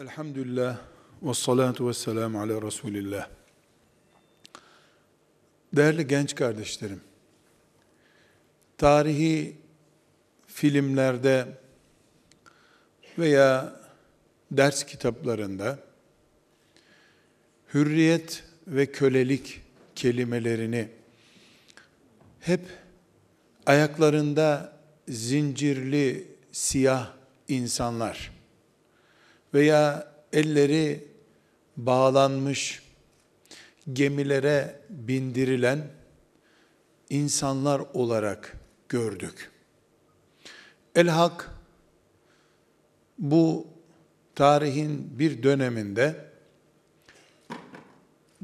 Elhamdülillah ve salatu ve selamu ala Resulillah. Değerli genç kardeşlerim, tarihi filmlerde veya ders kitaplarında hürriyet ve kölelik kelimelerini hep ayaklarında zincirli siyah insanlar veya elleri bağlanmış gemilere bindirilen insanlar olarak gördük. El-Hak bu tarihin bir döneminde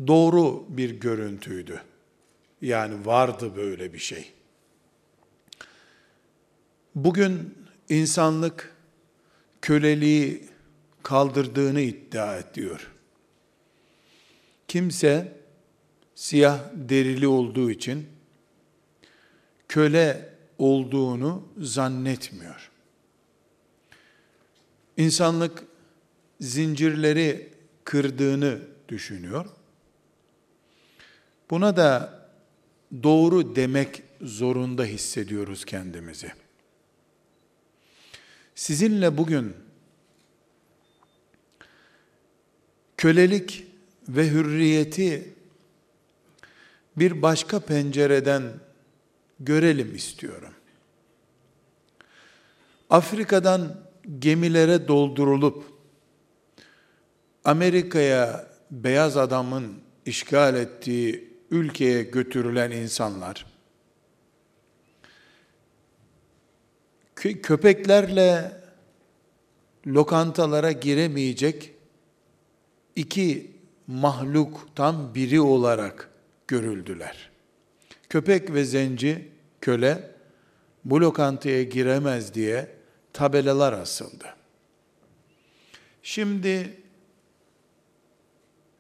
doğru bir görüntüydü. Yani vardı böyle bir şey. Bugün insanlık köleliği kaldırdığını iddia ediyor. Kimse siyah derili olduğu için köle olduğunu zannetmiyor. İnsanlık zincirleri kırdığını düşünüyor. Buna da doğru demek zorunda hissediyoruz kendimizi. Sizinle bugün kölelik ve hürriyeti bir başka pencereden görelim istiyorum. Afrika'dan gemilere doldurulup Amerika'ya beyaz adamın işgal ettiği ülkeye götürülen insanlar köpeklerle lokantalara giremeyecek iki mahluktan biri olarak görüldüler. Köpek ve zenci, köle bu lokantaya giremez diye tabelalar asıldı. Şimdi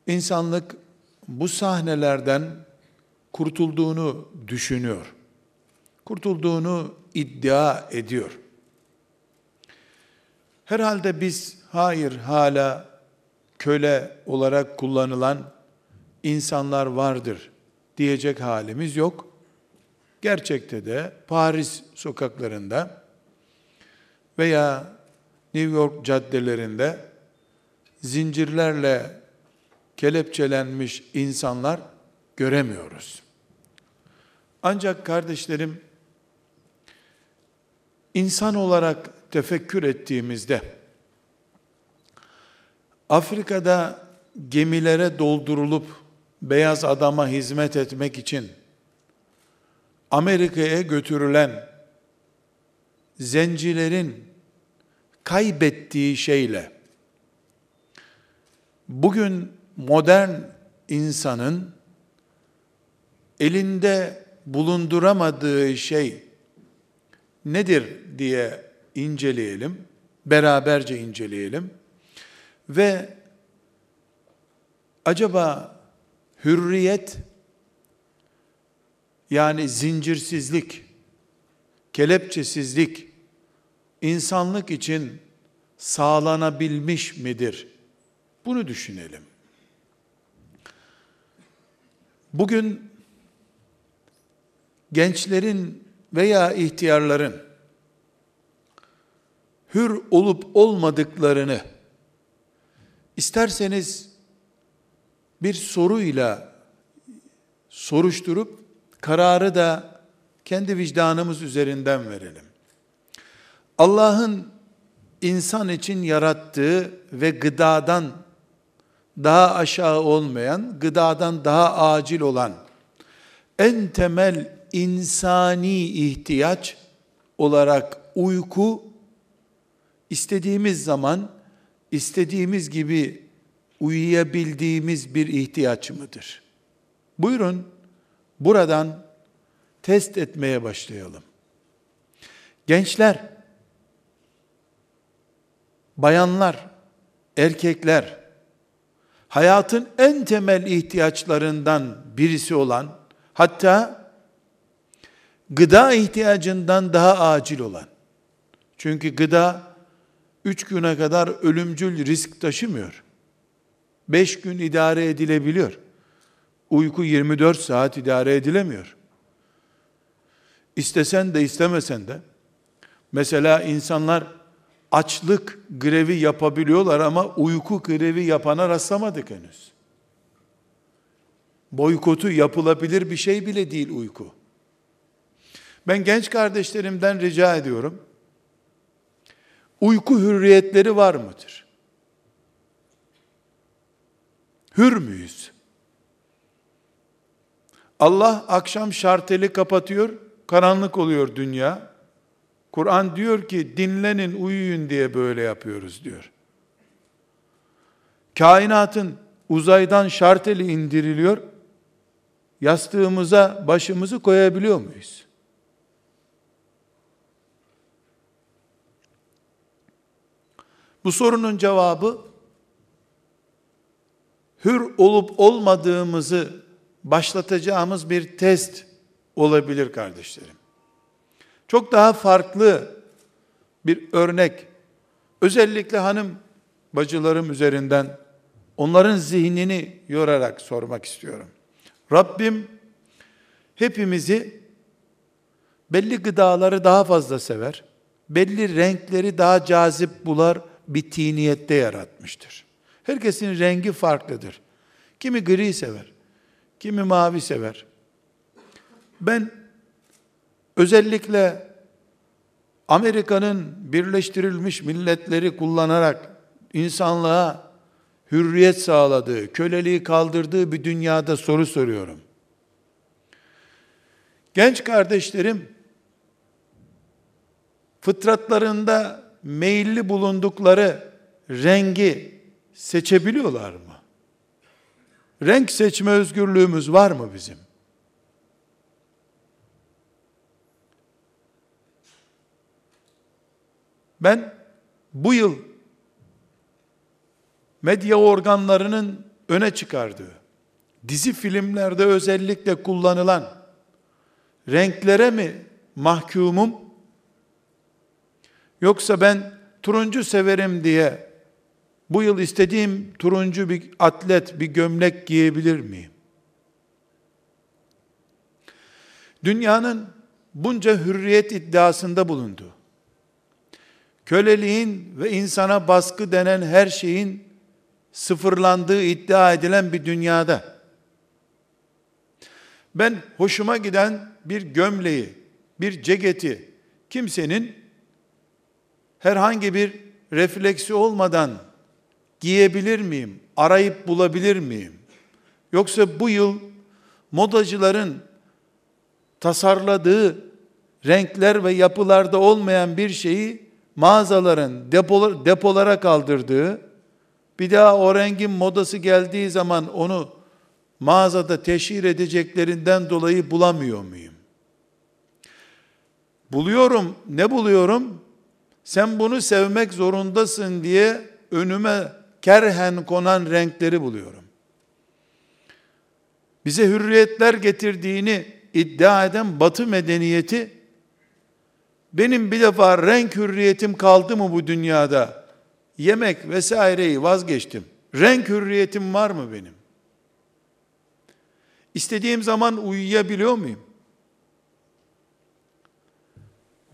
insanlık bu sahnelerden kurtulduğunu düşünüyor. Kurtulduğunu iddia ediyor. Herhalde biz hayır hala köle olarak kullanılan insanlar vardır diyecek halimiz yok. Gerçekte de Paris sokaklarında veya New York caddelerinde zincirlerle kelepçelenmiş insanlar göremiyoruz. Ancak kardeşlerim insan olarak tefekkür ettiğimizde Afrika'da gemilere doldurulup beyaz adama hizmet etmek için Amerika'ya götürülen zencilerin kaybettiği şeyle bugün modern insanın elinde bulunduramadığı şey nedir diye inceleyelim. Beraberce inceleyelim. Ve acaba hürriyet yani zincirsizlik, kelepçesizlik insanlık için sağlanabilmiş midir? Bunu düşünelim. Bugün gençlerin veya ihtiyarların hür olup olmadıklarını İsterseniz bir soruyla soruşturup kararı da kendi vicdanımız üzerinden verelim. Allah'ın insan için yarattığı ve gıdadan daha aşağı olmayan, gıdadan daha acil olan en temel insani ihtiyaç olarak uyku istediğimiz zaman istediğimiz gibi uyuyabildiğimiz bir ihtiyaç mıdır? Buyurun buradan test etmeye başlayalım. Gençler, bayanlar, erkekler, hayatın en temel ihtiyaçlarından birisi olan, hatta gıda ihtiyacından daha acil olan, çünkü gıda üç güne kadar ölümcül risk taşımıyor. Beş gün idare edilebiliyor. Uyku 24 saat idare edilemiyor. İstesen de istemesen de mesela insanlar açlık grevi yapabiliyorlar ama uyku grevi yapana rastlamadık henüz. Boykotu yapılabilir bir şey bile değil uyku. Ben genç kardeşlerimden rica ediyorum. Uyku hürriyetleri var mıdır? Hür müyüz? Allah akşam şarteli kapatıyor, karanlık oluyor dünya. Kur'an diyor ki dinlenin, uyuyun diye böyle yapıyoruz diyor. Kainatın uzaydan şarteli indiriliyor. Yastığımıza başımızı koyabiliyor muyuz? Bu sorunun cevabı hür olup olmadığımızı başlatacağımız bir test olabilir kardeşlerim. Çok daha farklı bir örnek, özellikle hanım bacılarım üzerinden onların zihnini yorarak sormak istiyorum. Rabbim hepimizi belli gıdaları daha fazla sever, belli renkleri daha cazip bular bir tiniyette yaratmıştır. Herkesin rengi farklıdır. Kimi gri sever, kimi mavi sever. Ben özellikle Amerika'nın Birleştirilmiş Milletleri kullanarak insanlığa hürriyet sağladığı, köleliği kaldırdığı bir dünyada soru soruyorum. Genç kardeşlerim fıtratlarında meyilli bulundukları rengi seçebiliyorlar mı? Renk seçme özgürlüğümüz var mı bizim? Ben bu yıl medya organlarının öne çıkardığı, dizi filmlerde özellikle kullanılan renklere mi mahkumum? Yoksa ben turuncu severim diye bu yıl istediğim turuncu bir atlet, bir gömlek giyebilir miyim? Dünyanın bunca hürriyet iddiasında bulundu. Köleliğin ve insana baskı denen her şeyin sıfırlandığı iddia edilen bir dünyada ben hoşuma giden bir gömleği, bir ceketi kimsenin herhangi bir refleksi olmadan giyebilir miyim? Arayıp bulabilir miyim? Yoksa bu yıl modacıların tasarladığı renkler ve yapılarda olmayan bir şeyi mağazaların depolar, depolara kaldırdığı, bir daha o rengin modası geldiği zaman onu mağazada teşhir edeceklerinden dolayı bulamıyor muyum? Buluyorum. Ne buluyorum? Sen bunu sevmek zorundasın diye önüme kerhen konan renkleri buluyorum. Bize hürriyetler getirdiğini iddia eden batı medeniyeti benim bir defa renk hürriyetim kaldı mı bu dünyada? Yemek vesaireyi vazgeçtim. Renk hürriyetim var mı benim? İstediğim zaman uyuyabiliyor muyum?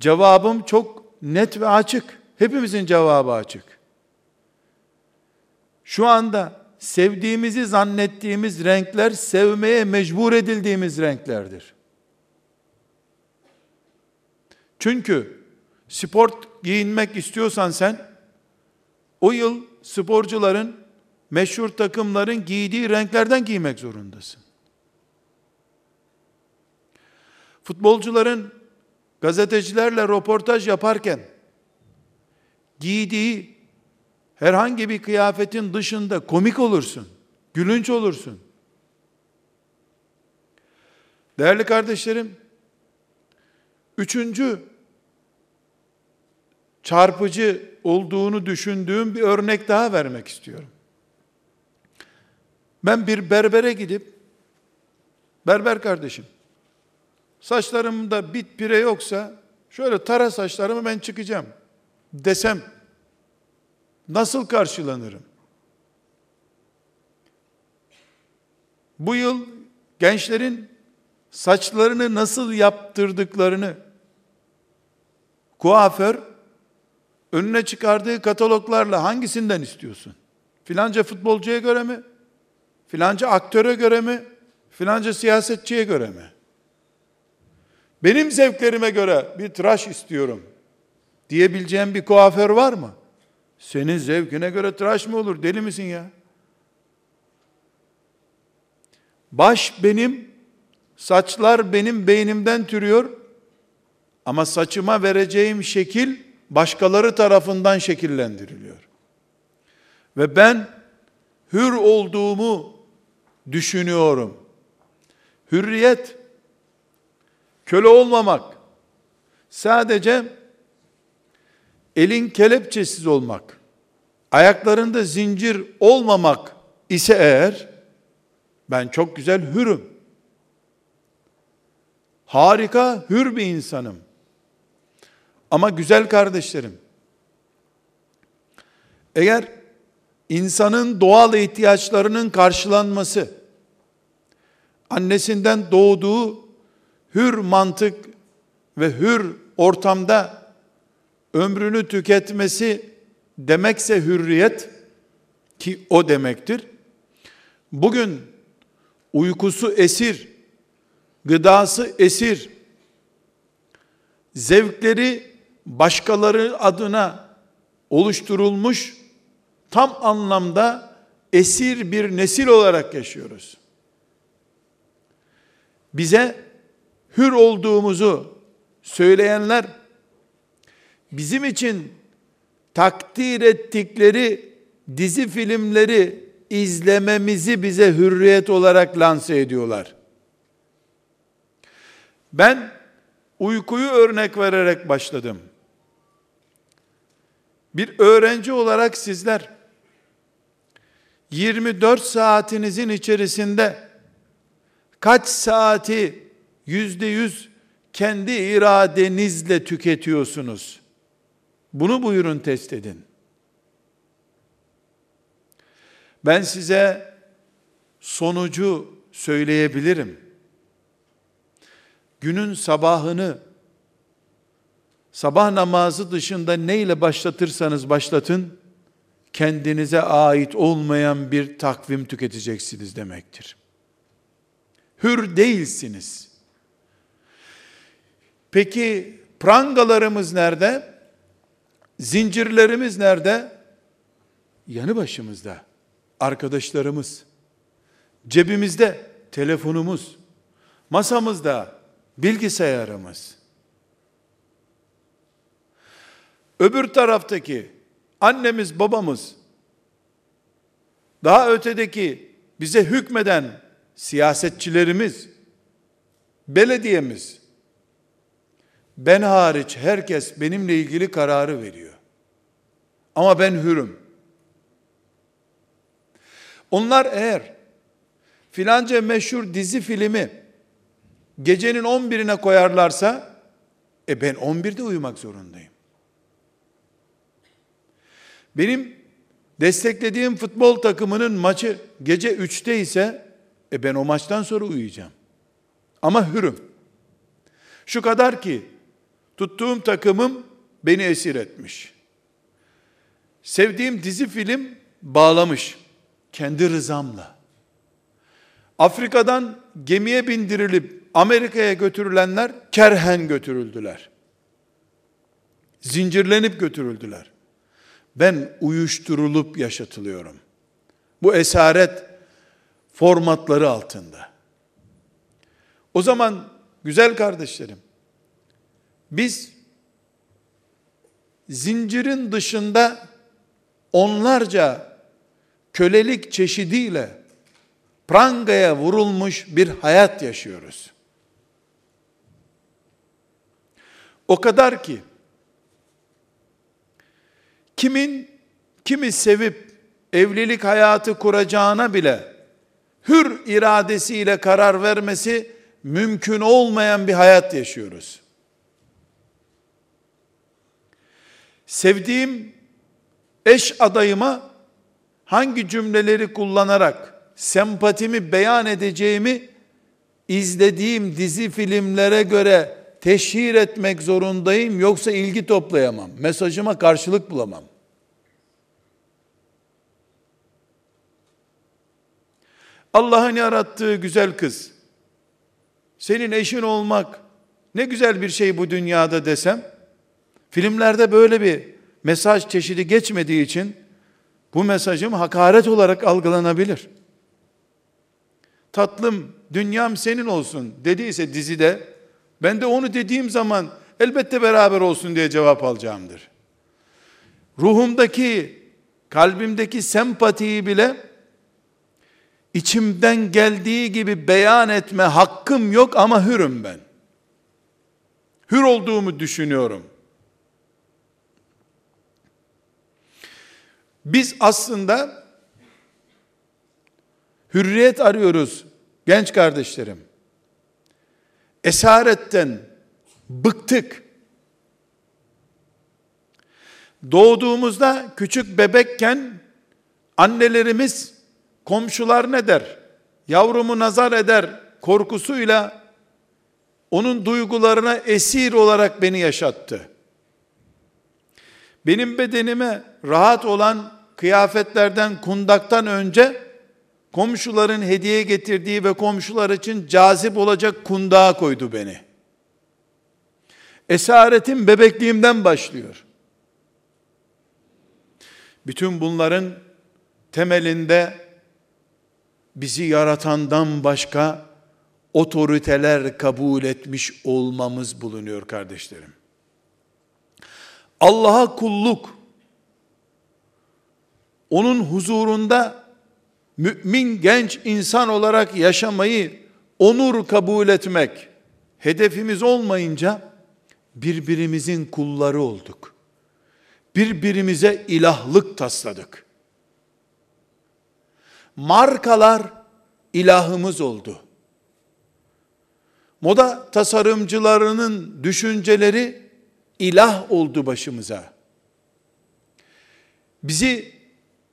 Cevabım çok net ve açık. Hepimizin cevabı açık. Şu anda sevdiğimizi zannettiğimiz renkler sevmeye mecbur edildiğimiz renklerdir. Çünkü sport giyinmek istiyorsan sen o yıl sporcuların meşhur takımların giydiği renklerden giymek zorundasın. Futbolcuların gazetecilerle röportaj yaparken giydiği herhangi bir kıyafetin dışında komik olursun, gülünç olursun. Değerli kardeşlerim, üçüncü çarpıcı olduğunu düşündüğüm bir örnek daha vermek istiyorum. Ben bir berbere gidip, berber kardeşim, saçlarımda bit pire yoksa, şöyle tara saçlarımı ben çıkacağım desem, nasıl karşılanırım? Bu yıl gençlerin saçlarını nasıl yaptırdıklarını kuaför önüne çıkardığı kataloglarla hangisinden istiyorsun? Filanca futbolcuya göre mi? Filanca aktöre göre mi? Filanca siyasetçiye göre mi? Benim zevklerime göre bir tıraş istiyorum diyebileceğim bir kuaför var mı? Senin zevkine göre tıraş mı olur? Deli misin ya? Baş benim, saçlar benim beynimden türüyor. Ama saçıma vereceğim şekil başkaları tarafından şekillendiriliyor. Ve ben hür olduğumu düşünüyorum. Hürriyet köle olmamak, sadece elin kelepçesiz olmak, ayaklarında zincir olmamak ise eğer ben çok güzel hürüm. Harika hür bir insanım. Ama güzel kardeşlerim, eğer insanın doğal ihtiyaçlarının karşılanması, annesinden doğduğu hür mantık ve hür ortamda ömrünü tüketmesi demekse hürriyet ki o demektir. Bugün uykusu esir, gıdası esir, zevkleri başkaları adına oluşturulmuş tam anlamda esir bir nesil olarak yaşıyoruz. Bize hür olduğumuzu söyleyenler bizim için takdir ettikleri dizi filmleri izlememizi bize hürriyet olarak lanse ediyorlar. Ben uykuyu örnek vererek başladım. Bir öğrenci olarak sizler 24 saatinizin içerisinde kaç saati yüzde yüz kendi iradenizle tüketiyorsunuz? Bunu buyurun test edin. Ben size sonucu söyleyebilirim. Günün sabahını sabah namazı dışında neyle başlatırsanız başlatın kendinize ait olmayan bir takvim tüketeceksiniz demektir. Hür değilsiniz. Peki prangalarımız nerede? Zincirlerimiz nerede? Yanı başımızda. Arkadaşlarımız. Cebimizde telefonumuz. Masamızda bilgisayarımız. Öbür taraftaki annemiz, babamız, daha ötedeki bize hükmeden siyasetçilerimiz, belediyemiz, ben hariç herkes benimle ilgili kararı veriyor. Ama ben hürüm. Onlar eğer filanca meşhur dizi filmi gecenin 11'ine koyarlarsa e ben 11'de uyumak zorundayım. Benim desteklediğim futbol takımının maçı gece 3'te ise e ben o maçtan sonra uyuyacağım. Ama hürüm. Şu kadar ki tuttuğum takımım beni esir etmiş. Sevdiğim dizi film bağlamış kendi rızamla. Afrika'dan gemiye bindirilip Amerika'ya götürülenler kerhen götürüldüler. Zincirlenip götürüldüler ben uyuşturulup yaşatılıyorum. Bu esaret formatları altında. O zaman güzel kardeşlerim, biz zincirin dışında onlarca kölelik çeşidiyle prangaya vurulmuş bir hayat yaşıyoruz. O kadar ki kimin kimi sevip evlilik hayatı kuracağına bile hür iradesiyle karar vermesi mümkün olmayan bir hayat yaşıyoruz. Sevdiğim eş adayıma hangi cümleleri kullanarak sempatimi beyan edeceğimi izlediğim dizi filmlere göre teşhir etmek zorundayım yoksa ilgi toplayamam. Mesajıma karşılık bulamam. Allah'ın yarattığı güzel kız, senin eşin olmak ne güzel bir şey bu dünyada desem, filmlerde böyle bir mesaj çeşidi geçmediği için bu mesajım hakaret olarak algılanabilir. Tatlım, dünyam senin olsun dediyse dizide, ben de onu dediğim zaman elbette beraber olsun diye cevap alacağımdır. Ruhumdaki, kalbimdeki sempatiyi bile içimden geldiği gibi beyan etme hakkım yok ama hürüm ben. Hür olduğumu düşünüyorum. Biz aslında hürriyet arıyoruz genç kardeşlerim. Esaretten bıktık. Doğduğumuzda küçük bebekken annelerimiz komşular ne der? Yavrumu nazar eder korkusuyla onun duygularına esir olarak beni yaşattı. Benim bedenime rahat olan kıyafetlerden, kundaktan önce komşuların hediye getirdiği ve komşular için cazip olacak kundağa koydu beni. Esaretim bebekliğimden başlıyor. Bütün bunların temelinde bizi yaratandan başka otoriteler kabul etmiş olmamız bulunuyor kardeşlerim. Allah'a kulluk, onun huzurunda mümin genç insan olarak yaşamayı onur kabul etmek hedefimiz olmayınca birbirimizin kulları olduk. Birbirimize ilahlık tasladık. Markalar ilahımız oldu. Moda tasarımcılarının düşünceleri ilah oldu başımıza. Bizi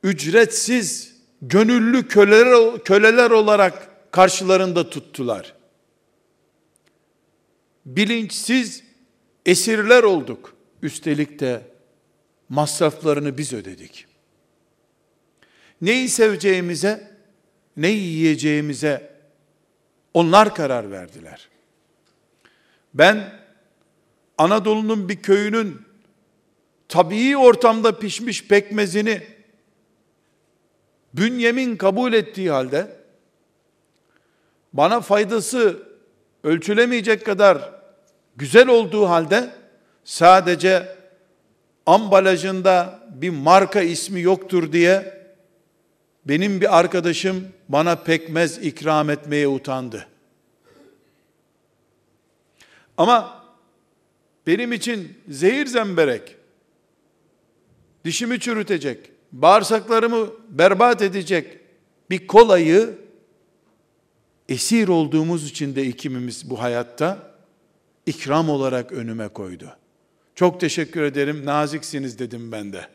ücretsiz, gönüllü köleler, köleler olarak karşılarında tuttular. Bilinçsiz esirler olduk. Üstelik de masraflarını biz ödedik. Neyi seveceğimize, neyi yiyeceğimize onlar karar verdiler. Ben Anadolu'nun bir köyünün tabii ortamda pişmiş pekmezini bünyemin kabul ettiği halde bana faydası ölçülemeyecek kadar güzel olduğu halde sadece ambalajında bir marka ismi yoktur diye benim bir arkadaşım bana pekmez ikram etmeye utandı. Ama benim için zehir zemberek, dişimi çürütecek, bağırsaklarımı berbat edecek bir kolayı esir olduğumuz için de ikimimiz bu hayatta ikram olarak önüme koydu. Çok teşekkür ederim, naziksiniz dedim ben de.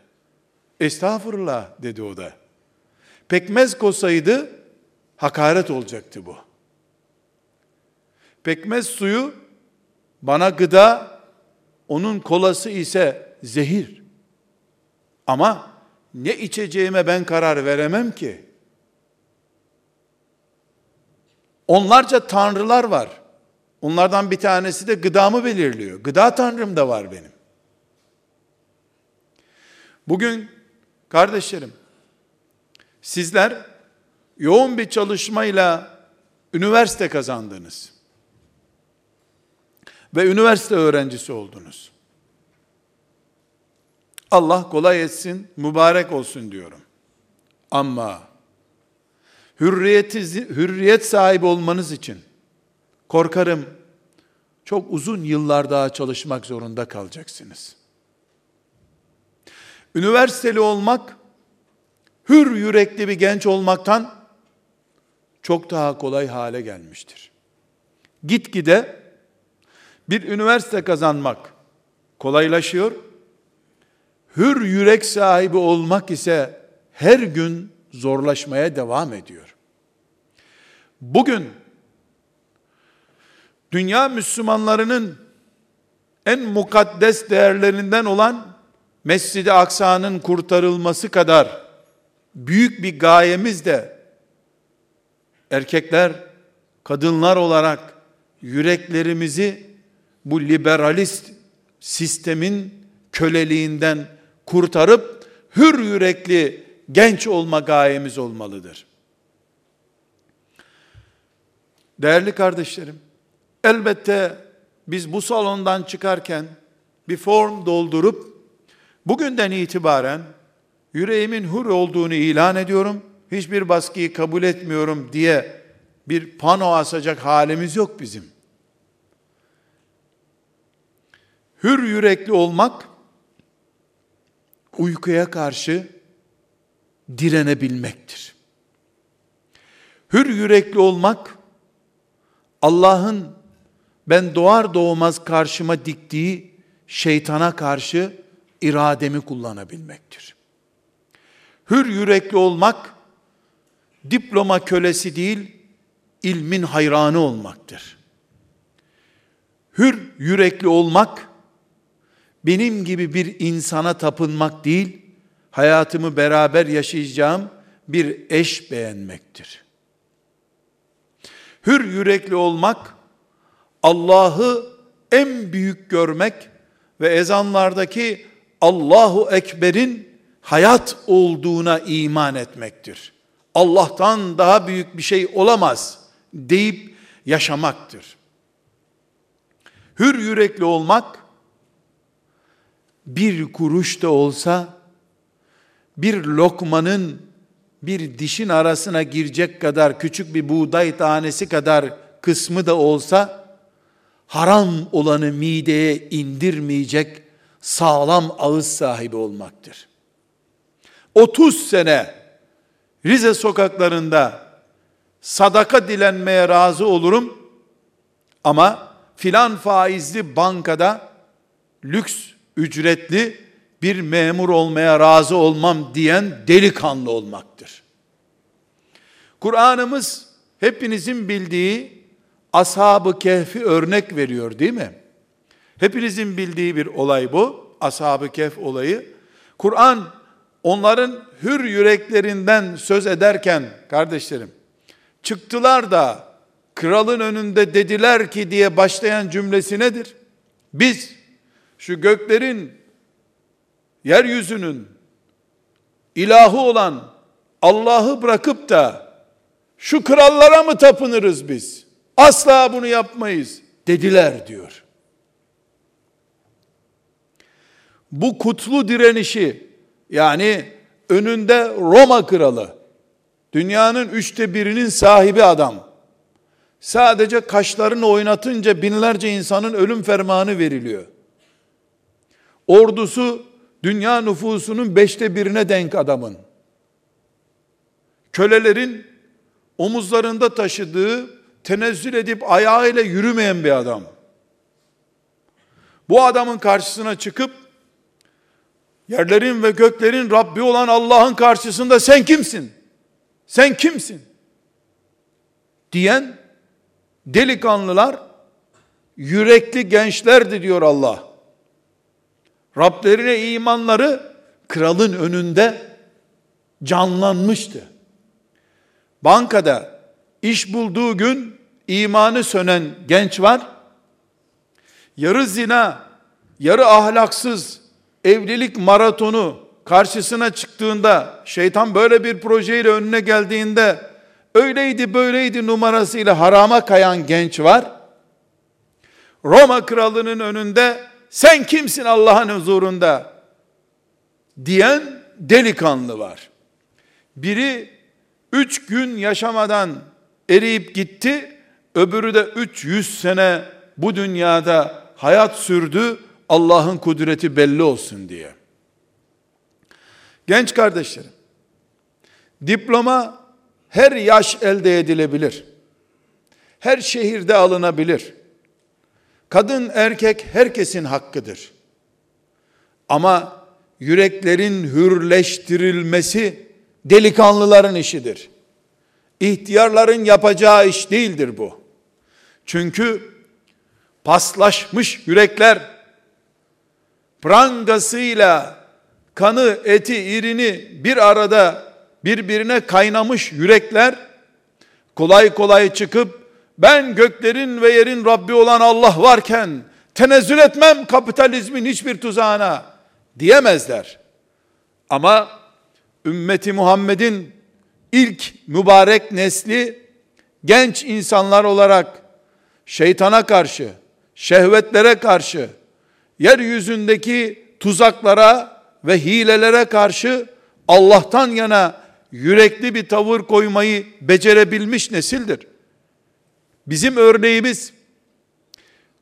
Estağfurullah dedi o da. Pekmez kosaydı hakaret olacaktı bu. Pekmez suyu bana gıda, onun kolası ise zehir. Ama ne içeceğime ben karar veremem ki. Onlarca tanrılar var. Onlardan bir tanesi de gıdamı belirliyor. Gıda tanrım da var benim. Bugün kardeşlerim Sizler yoğun bir çalışmayla üniversite kazandınız. Ve üniversite öğrencisi oldunuz. Allah kolay etsin, mübarek olsun diyorum. Ama hürriyeti, hürriyet sahibi olmanız için korkarım çok uzun yıllar daha çalışmak zorunda kalacaksınız. Üniversiteli olmak hür yürekli bir genç olmaktan çok daha kolay hale gelmiştir. Gitgide bir üniversite kazanmak kolaylaşıyor. Hür yürek sahibi olmak ise her gün zorlaşmaya devam ediyor. Bugün dünya Müslümanlarının en mukaddes değerlerinden olan Mescid-i Aksa'nın kurtarılması kadar büyük bir gayemiz de erkekler, kadınlar olarak yüreklerimizi bu liberalist sistemin köleliğinden kurtarıp hür yürekli genç olma gayemiz olmalıdır. Değerli kardeşlerim, elbette biz bu salondan çıkarken bir form doldurup bugünden itibaren yüreğimin hür olduğunu ilan ediyorum, hiçbir baskıyı kabul etmiyorum diye bir pano asacak halimiz yok bizim. Hür yürekli olmak, uykuya karşı direnebilmektir. Hür yürekli olmak, Allah'ın ben doğar doğmaz karşıma diktiği şeytana karşı irademi kullanabilmektir. Hür yürekli olmak, diploma kölesi değil, ilmin hayranı olmaktır. Hür yürekli olmak, benim gibi bir insana tapınmak değil, hayatımı beraber yaşayacağım bir eş beğenmektir. Hür yürekli olmak, Allah'ı en büyük görmek ve ezanlardaki Allahu Ekber'in hayat olduğuna iman etmektir. Allah'tan daha büyük bir şey olamaz deyip yaşamaktır. Hür yürekli olmak, bir kuruş da olsa, bir lokmanın bir dişin arasına girecek kadar küçük bir buğday tanesi kadar kısmı da olsa, haram olanı mideye indirmeyecek sağlam ağız sahibi olmaktır. 30 sene Rize sokaklarında sadaka dilenmeye razı olurum ama filan faizli bankada lüks ücretli bir memur olmaya razı olmam diyen delikanlı olmaktır. Kur'an'ımız hepinizin bildiği ashab-ı kehfi örnek veriyor değil mi? Hepinizin bildiği bir olay bu. Ashab-ı kehf olayı. Kur'an onların hür yüreklerinden söz ederken kardeşlerim çıktılar da kralın önünde dediler ki diye başlayan cümlesi nedir? Biz şu göklerin yeryüzünün ilahı olan Allah'ı bırakıp da şu krallara mı tapınırız biz? Asla bunu yapmayız dediler diyor. Bu kutlu direnişi yani önünde Roma kralı, dünyanın üçte birinin sahibi adam, sadece kaşlarını oynatınca binlerce insanın ölüm fermanı veriliyor. Ordusu dünya nüfusunun beşte birine denk adamın. Kölelerin omuzlarında taşıdığı, tenezzül edip ayağıyla yürümeyen bir adam. Bu adamın karşısına çıkıp yerlerin ve göklerin Rabbi olan Allah'ın karşısında sen kimsin? Sen kimsin? diyen delikanlılar yürekli gençlerdi diyor Allah. Rablerine imanları kralın önünde canlanmıştı. Bankada iş bulduğu gün imanı sönen genç var. Yarı zina, yarı ahlaksız evlilik maratonu karşısına çıktığında, şeytan böyle bir projeyle önüne geldiğinde öyleydi böyleydi numarasıyla harama kayan genç var. Roma kralının önünde sen kimsin Allah'ın huzurunda diyen delikanlı var. Biri üç gün yaşamadan eriyip gitti, öbürü de 300 sene bu dünyada hayat sürdü, Allah'ın kudreti belli olsun diye. Genç kardeşlerim, diploma her yaş elde edilebilir. Her şehirde alınabilir. Kadın erkek herkesin hakkıdır. Ama yüreklerin hürleştirilmesi delikanlıların işidir. İhtiyarların yapacağı iş değildir bu. Çünkü paslaşmış yürekler prangasıyla kanı, eti, irini bir arada birbirine kaynamış yürekler kolay kolay çıkıp ben göklerin ve yerin Rabbi olan Allah varken tenezzül etmem kapitalizmin hiçbir tuzağına diyemezler. Ama ümmeti Muhammed'in ilk mübarek nesli genç insanlar olarak şeytana karşı, şehvetlere karşı, yeryüzündeki tuzaklara ve hilelere karşı Allah'tan yana yürekli bir tavır koymayı becerebilmiş nesildir. Bizim örneğimiz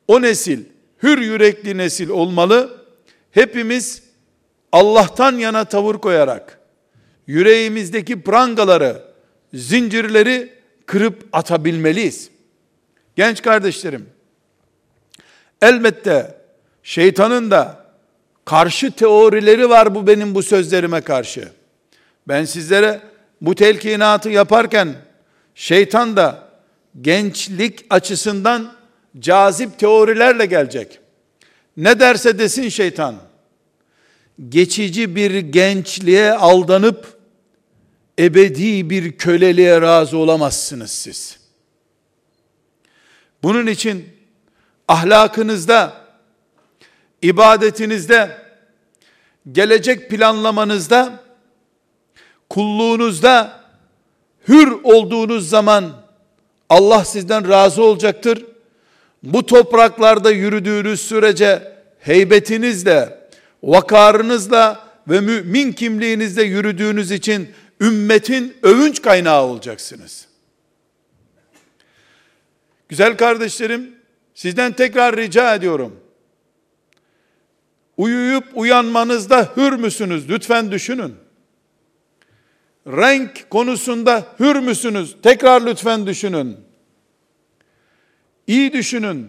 o nesil, hür yürekli nesil olmalı. Hepimiz Allah'tan yana tavır koyarak yüreğimizdeki prangaları, zincirleri kırıp atabilmeliyiz. Genç kardeşlerim, elbette şeytanın da karşı teorileri var bu benim bu sözlerime karşı. Ben sizlere bu telkinatı yaparken şeytan da gençlik açısından cazip teorilerle gelecek. Ne derse desin şeytan, geçici bir gençliğe aldanıp ebedi bir köleliğe razı olamazsınız siz. Bunun için ahlakınızda, ibadetinizde, gelecek planlamanızda, kulluğunuzda hür olduğunuz zaman Allah sizden razı olacaktır. Bu topraklarda yürüdüğünüz sürece heybetinizle, vakarınızla ve mümin kimliğinizle yürüdüğünüz için ümmetin övünç kaynağı olacaksınız. Güzel kardeşlerim, sizden tekrar rica ediyorum. Uyuyup uyanmanızda hür müsünüz? Lütfen düşünün. Renk konusunda hür müsünüz? Tekrar lütfen düşünün. İyi düşünün.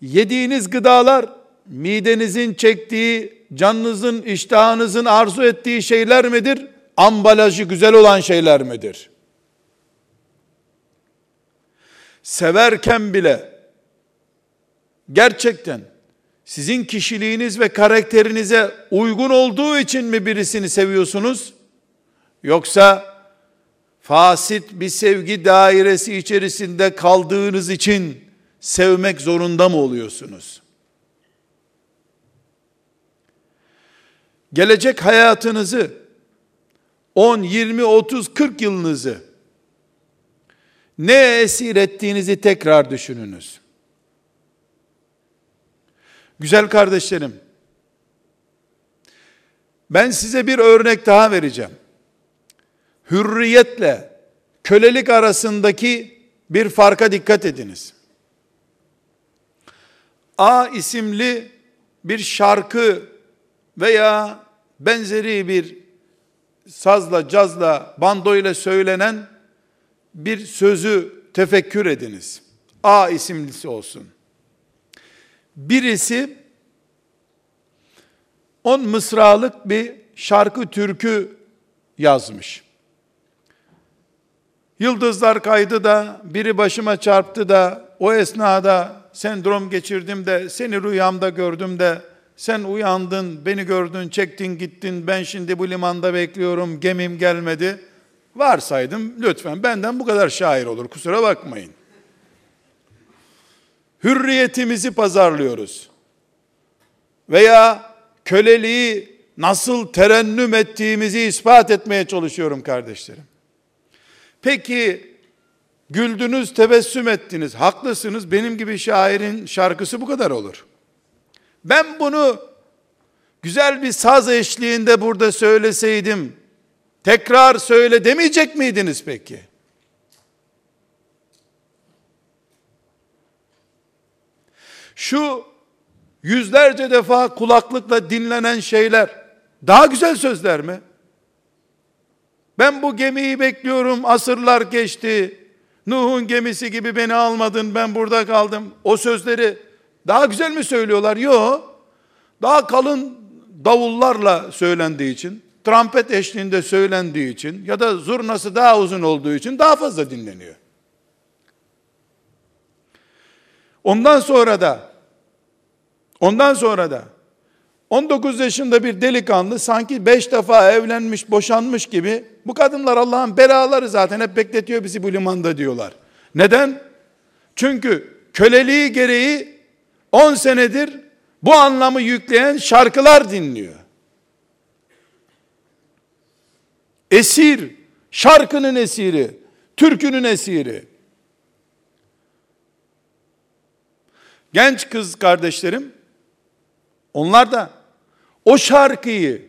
Yediğiniz gıdalar midenizin çektiği, canınızın, iştahınızın arzu ettiği şeyler midir? Ambalajı güzel olan şeyler midir? Severken bile gerçekten sizin kişiliğiniz ve karakterinize uygun olduğu için mi birisini seviyorsunuz? Yoksa fasit bir sevgi dairesi içerisinde kaldığınız için sevmek zorunda mı oluyorsunuz? Gelecek hayatınızı 10, 20, 30, 40 yılınızı ne esir ettiğinizi tekrar düşününüz. Güzel kardeşlerim, ben size bir örnek daha vereceğim hürriyetle kölelik arasındaki bir farka dikkat ediniz. A isimli bir şarkı veya benzeri bir sazla, cazla, bandoyla söylenen bir sözü tefekkür ediniz. A isimlisi olsun. Birisi on mısralık bir şarkı türkü yazmış. Yıldızlar kaydı da biri başıma çarptı da o esnada sendrom geçirdim de seni rüyamda gördüm de sen uyandın, beni gördün, çektin gittin, ben şimdi bu limanda bekliyorum, gemim gelmedi. Varsaydım lütfen benden bu kadar şair olur, kusura bakmayın. Hürriyetimizi pazarlıyoruz. Veya köleliği nasıl terennüm ettiğimizi ispat etmeye çalışıyorum kardeşlerim. Peki güldünüz, tebessüm ettiniz. Haklısınız. Benim gibi şairin şarkısı bu kadar olur. Ben bunu güzel bir saz eşliğinde burada söyleseydim tekrar söyle demeyecek miydiniz peki? Şu yüzlerce defa kulaklıkla dinlenen şeyler daha güzel sözler mi? Ben bu gemiyi bekliyorum, asırlar geçti. Nuh'un gemisi gibi beni almadın, ben burada kaldım. O sözleri daha güzel mi söylüyorlar? Yok. Daha kalın davullarla söylendiği için, trompet eşliğinde söylendiği için ya da zurnası daha uzun olduğu için daha fazla dinleniyor. Ondan sonra da ondan sonra da 19 yaşında bir delikanlı sanki 5 defa evlenmiş, boşanmış gibi bu kadınlar Allah'ın belaları zaten hep bekletiyor bizi bu limanda diyorlar. Neden? Çünkü köleliği gereği 10 senedir bu anlamı yükleyen şarkılar dinliyor. Esir, şarkının esiri, türkünün esiri. Genç kız kardeşlerim, onlar da o şarkıyı,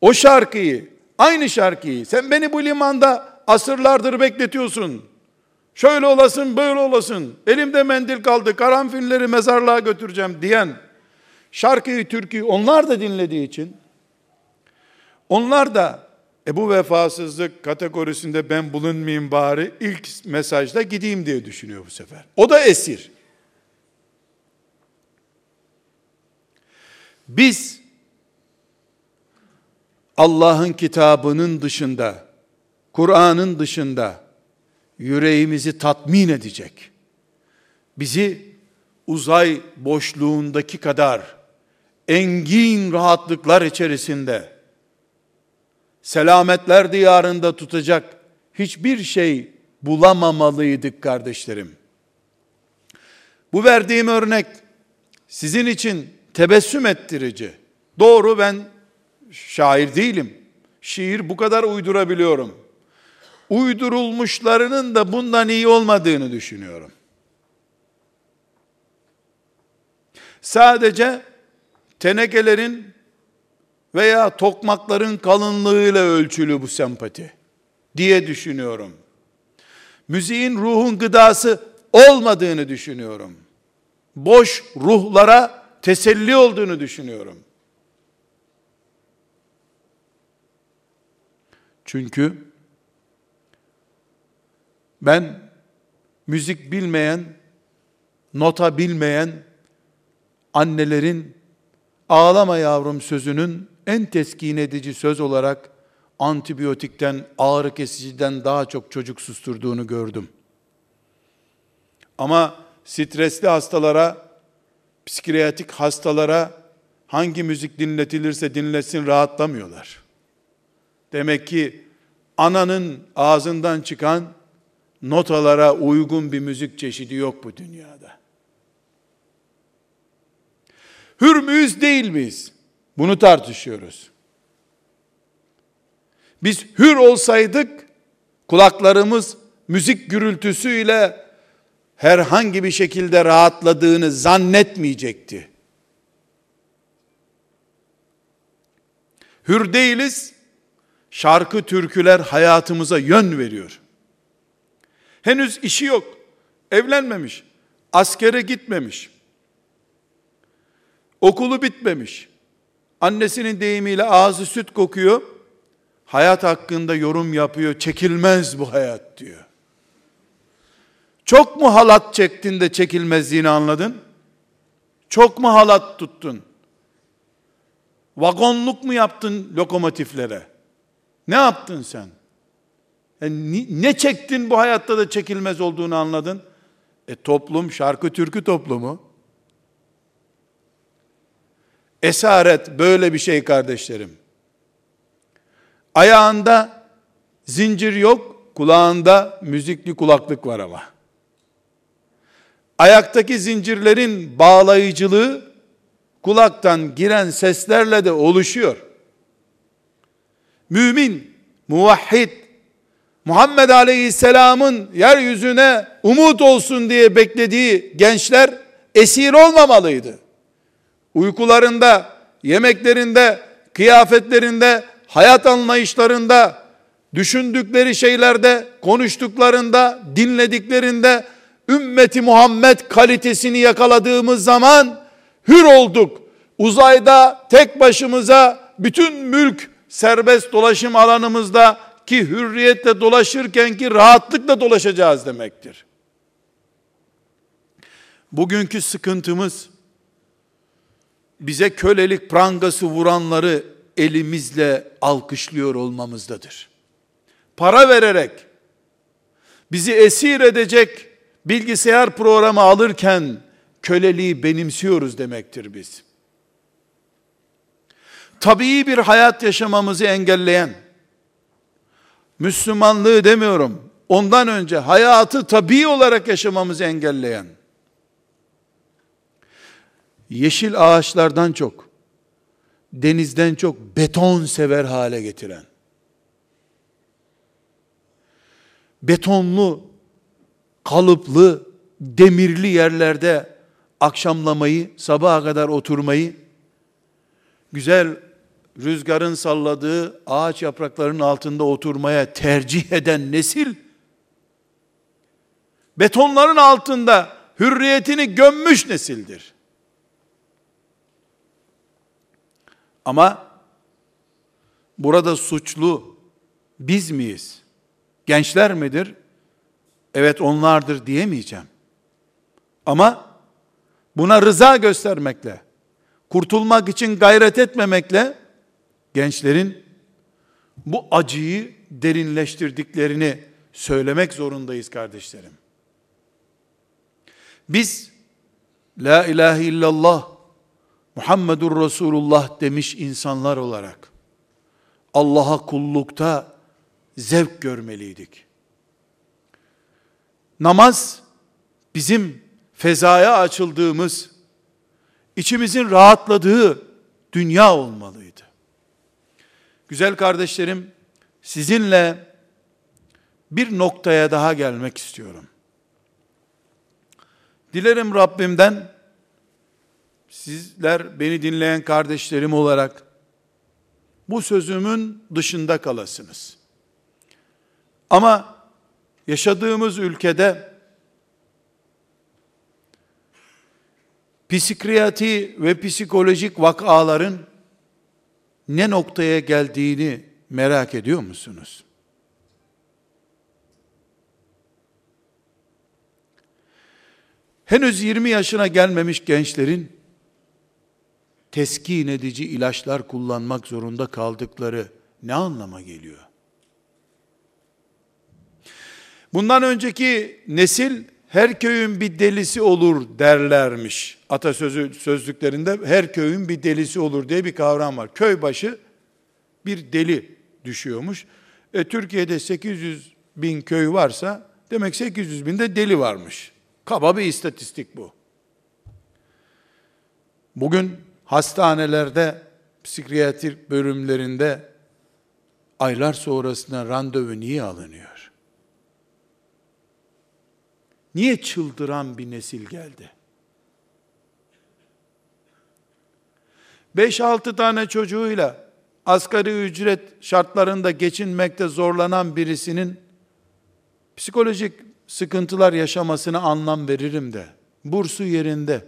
o şarkıyı, aynı şarkıyı, sen beni bu limanda asırlardır bekletiyorsun. Şöyle olasın, böyle olasın. Elimde mendil kaldı, karanfilleri mezarlığa götüreceğim diyen şarkıyı, türküyü onlar da dinlediği için onlar da e bu vefasızlık kategorisinde ben bulunmayayım bari ilk mesajda gideyim diye düşünüyor bu sefer. O da esir. Biz Allah'ın kitabının dışında, Kur'an'ın dışında yüreğimizi tatmin edecek, bizi uzay boşluğundaki kadar engin rahatlıklar içerisinde selametler diyarında tutacak hiçbir şey bulamamalıydık kardeşlerim. Bu verdiğim örnek sizin için tebessüm ettirici. Doğru ben şair değilim. Şiir bu kadar uydurabiliyorum. Uydurulmuşlarının da bundan iyi olmadığını düşünüyorum. Sadece tenekelerin veya tokmakların kalınlığıyla ölçülü bu sempati diye düşünüyorum. Müziğin ruhun gıdası olmadığını düşünüyorum. Boş ruhlara teselli olduğunu düşünüyorum. Çünkü ben müzik bilmeyen, nota bilmeyen annelerin ağlama yavrum sözünün en teskin edici söz olarak antibiyotikten, ağrı kesiciden daha çok çocuk susturduğunu gördüm. Ama stresli hastalara, psikiyatrik hastalara hangi müzik dinletilirse dinletsin rahatlamıyorlar. Demek ki ananın ağzından çıkan notalara uygun bir müzik çeşidi yok bu dünyada. Hür müyüz değil miyiz? Bunu tartışıyoruz. Biz hür olsaydık kulaklarımız müzik gürültüsüyle herhangi bir şekilde rahatladığını zannetmeyecekti. Hür değiliz. Şarkı türküler hayatımıza yön veriyor. Henüz işi yok. Evlenmemiş. Askere gitmemiş. Okulu bitmemiş. Annesinin deyimiyle ağzı süt kokuyor. Hayat hakkında yorum yapıyor. Çekilmez bu hayat diyor. Çok mu halat çektin de çekilmezliğini anladın? Çok mu halat tuttun? Vagonluk mu yaptın lokomotiflere? Ne yaptın sen? Yani ne çektin bu hayatta da çekilmez olduğunu anladın? E toplum şarkı türkü toplumu. Esaret böyle bir şey kardeşlerim. Ayağında zincir yok, kulağında müzikli kulaklık var ama. Ayaktaki zincirlerin bağlayıcılığı kulaktan giren seslerle de oluşuyor. Mümin, muvahhid, Muhammed Aleyhisselam'ın yeryüzüne umut olsun diye beklediği gençler esir olmamalıydı. Uykularında, yemeklerinde, kıyafetlerinde, hayat anlayışlarında, düşündükleri şeylerde, konuştuklarında, dinlediklerinde ümmeti Muhammed kalitesini yakaladığımız zaman hür olduk. Uzayda tek başımıza bütün mülk serbest dolaşım alanımızda ki hürriyetle dolaşırken ki rahatlıkla dolaşacağız demektir. Bugünkü sıkıntımız bize kölelik prangası vuranları elimizle alkışlıyor olmamızdadır. Para vererek bizi esir edecek bilgisayar programı alırken köleliği benimsiyoruz demektir biz. Tabii bir hayat yaşamamızı engelleyen, Müslümanlığı demiyorum, ondan önce hayatı tabii olarak yaşamamızı engelleyen, yeşil ağaçlardan çok, denizden çok beton sever hale getiren, betonlu, kalıplı, demirli yerlerde akşamlamayı, sabaha kadar oturmayı, güzel rüzgarın salladığı ağaç yapraklarının altında oturmaya tercih eden nesil, betonların altında hürriyetini gömmüş nesildir. Ama burada suçlu biz miyiz? Gençler midir? Evet onlardır diyemeyeceğim. Ama buna rıza göstermekle, kurtulmak için gayret etmemekle gençlerin bu acıyı derinleştirdiklerini söylemek zorundayız kardeşlerim. Biz La ilahe illallah Muhammedur Resulullah demiş insanlar olarak Allah'a kullukta zevk görmeliydik. Namaz bizim fezaya açıldığımız, içimizin rahatladığı dünya olmalıydı. Güzel kardeşlerim, sizinle bir noktaya daha gelmek istiyorum. Dilerim Rabbimden sizler beni dinleyen kardeşlerim olarak bu sözümün dışında kalasınız. Ama yaşadığımız ülkede psikiyatri ve psikolojik vakaların ne noktaya geldiğini merak ediyor musunuz? Henüz 20 yaşına gelmemiş gençlerin teskin edici ilaçlar kullanmak zorunda kaldıkları ne anlama geliyor? Bundan önceki nesil her köyün bir delisi olur derlermiş. Atasözü sözlüklerinde her köyün bir delisi olur diye bir kavram var. Köy başı bir deli düşüyormuş. E, Türkiye'de 800 bin köy varsa demek 800 binde deli varmış. Kaba bir istatistik bu. Bugün hastanelerde, psikiyatrik bölümlerinde aylar sonrasında randevu niye alınıyor? Niye çıldıran bir nesil geldi? 5-6 tane çocuğuyla asgari ücret şartlarında geçinmekte zorlanan birisinin psikolojik sıkıntılar yaşamasına anlam veririm de. Bursu yerinde,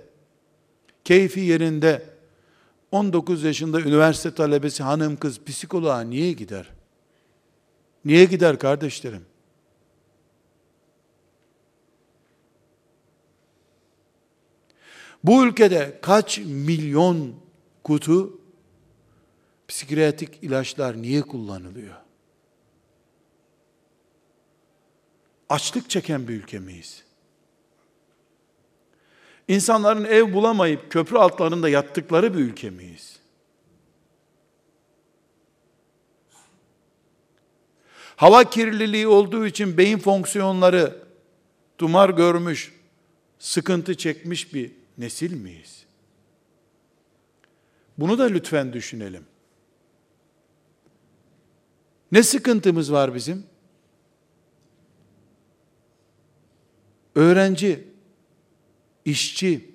keyfi yerinde, 19 yaşında üniversite talebesi hanım kız psikoloğa niye gider? Niye gider kardeşlerim? Bu ülkede kaç milyon kutu psikiyatrik ilaçlar niye kullanılıyor? Açlık çeken bir ülke miyiz? İnsanların ev bulamayıp köprü altlarında yattıkları bir ülke miyiz? Hava kirliliği olduğu için beyin fonksiyonları dumar görmüş, sıkıntı çekmiş bir nesil miyiz? Bunu da lütfen düşünelim. Ne sıkıntımız var bizim? Öğrenci, işçi,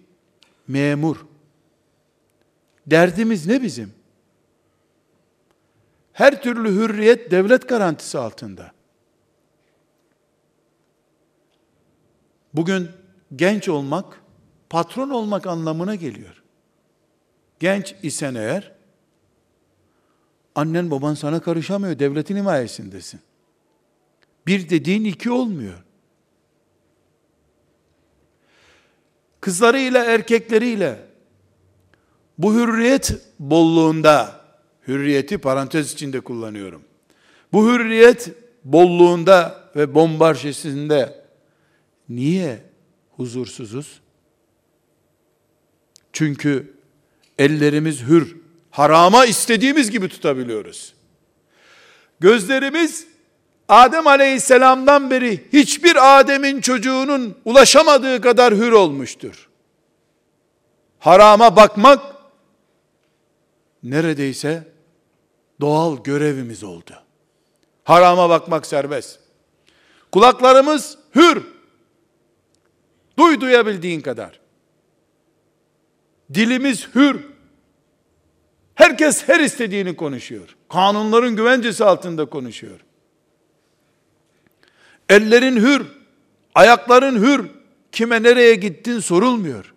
memur. Derdimiz ne bizim? Her türlü hürriyet devlet garantisi altında. Bugün genç olmak patron olmak anlamına geliyor. Genç isen eğer, annen baban sana karışamıyor, devletin himayesindesin. Bir dediğin iki olmuyor. Kızlarıyla erkekleriyle Bu hürriyet bolluğunda, hürriyeti parantez içinde kullanıyorum. Bu hürriyet bolluğunda ve bombarşesinde niye huzursuzuz? Çünkü ellerimiz hür, harama istediğimiz gibi tutabiliyoruz. Gözlerimiz Adem Aleyhisselam'dan beri hiçbir Adem'in çocuğunun ulaşamadığı kadar hür olmuştur. Harama bakmak neredeyse doğal görevimiz oldu. Harama bakmak serbest. Kulaklarımız hür. Duy duyabildiğin kadar. Dilimiz hür. Herkes her istediğini konuşuyor. Kanunların güvencesi altında konuşuyor. Ellerin hür, ayakların hür. Kime nereye gittin sorulmuyor.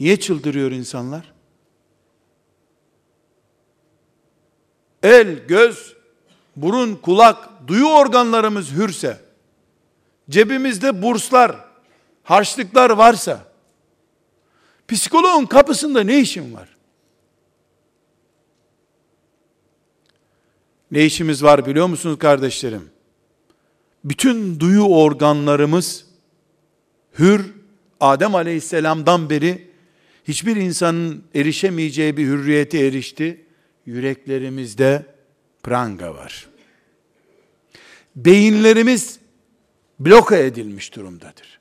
Niye çıldırıyor insanlar? El, göz, burun, kulak, duyu organlarımız hürse, cebimizde burslar, harçlıklar varsa, psikoloğun kapısında ne işin var? Ne işimiz var biliyor musunuz kardeşlerim? Bütün duyu organlarımız hür, Adem aleyhisselamdan beri hiçbir insanın erişemeyeceği bir hürriyete erişti. Yüreklerimizde pranga var. Beyinlerimiz bloka edilmiş durumdadır.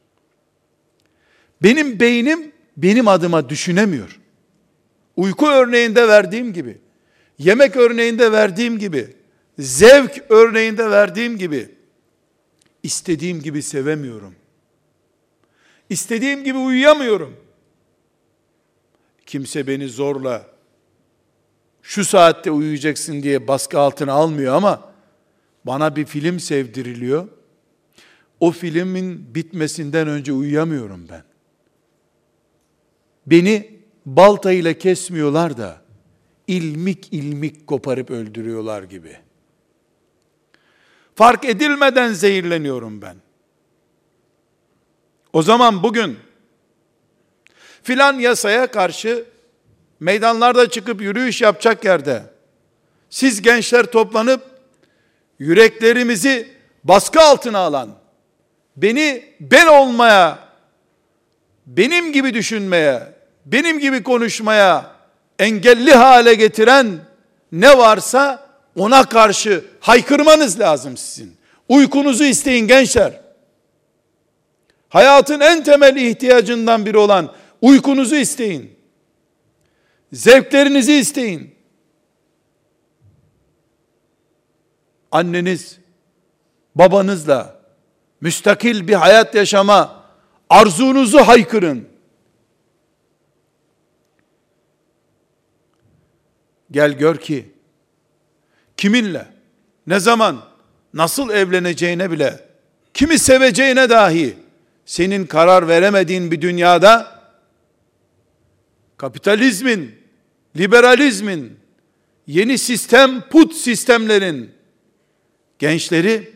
Benim beynim benim adıma düşünemiyor. Uyku örneğinde verdiğim gibi, yemek örneğinde verdiğim gibi, zevk örneğinde verdiğim gibi, istediğim gibi sevemiyorum. İstediğim gibi uyuyamıyorum. Kimse beni zorla şu saatte uyuyacaksın diye baskı altına almıyor ama bana bir film sevdiriliyor. O filmin bitmesinden önce uyuyamıyorum ben. Beni balta ile kesmiyorlar da ilmik ilmik koparıp öldürüyorlar gibi. Fark edilmeden zehirleniyorum ben. O zaman bugün filan yasaya karşı meydanlarda çıkıp yürüyüş yapacak yerde siz gençler toplanıp yüreklerimizi baskı altına alan, beni ben olmaya, benim gibi düşünmeye, benim gibi konuşmaya engelli hale getiren ne varsa ona karşı haykırmanız lazım sizin. Uykunuzu isteyin gençler. Hayatın en temel ihtiyacından biri olan uykunuzu isteyin. Zevklerinizi isteyin. Anneniz, babanızla müstakil bir hayat yaşama arzunuzu haykırın. Gel gör ki kiminle, ne zaman, nasıl evleneceğine bile, kimi seveceğine dahi senin karar veremediğin bir dünyada kapitalizmin, liberalizmin, yeni sistem, put sistemlerin gençleri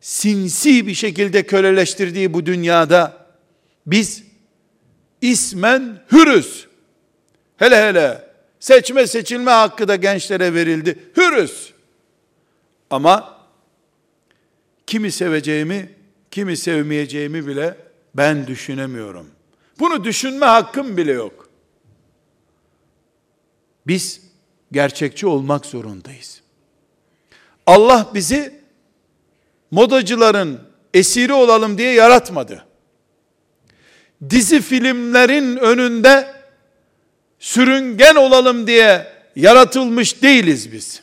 sinsi bir şekilde köleleştirdiği bu dünyada biz ismen hürüz. Hele hele seçme seçilme hakkı da gençlere verildi. Hürüz. Ama kimi seveceğimi, kimi sevmeyeceğimi bile ben düşünemiyorum. Bunu düşünme hakkım bile yok. Biz gerçekçi olmak zorundayız. Allah bizi modacıların esiri olalım diye yaratmadı. Dizi filmlerin önünde sürüngen olalım diye yaratılmış değiliz biz.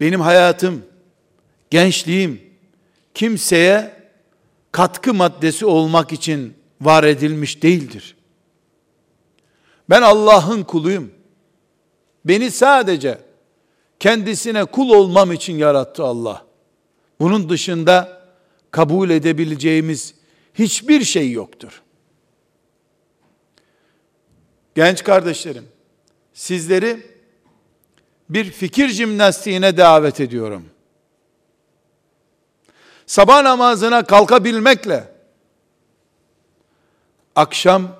Benim hayatım, gençliğim kimseye katkı maddesi olmak için var edilmiş değildir. Ben Allah'ın kuluyum. Beni sadece kendisine kul olmam için yarattı Allah. Bunun dışında kabul edebileceğimiz hiçbir şey yoktur. Genç kardeşlerim, sizleri bir fikir jimnastiğine davet ediyorum. Sabah namazına kalkabilmekle akşam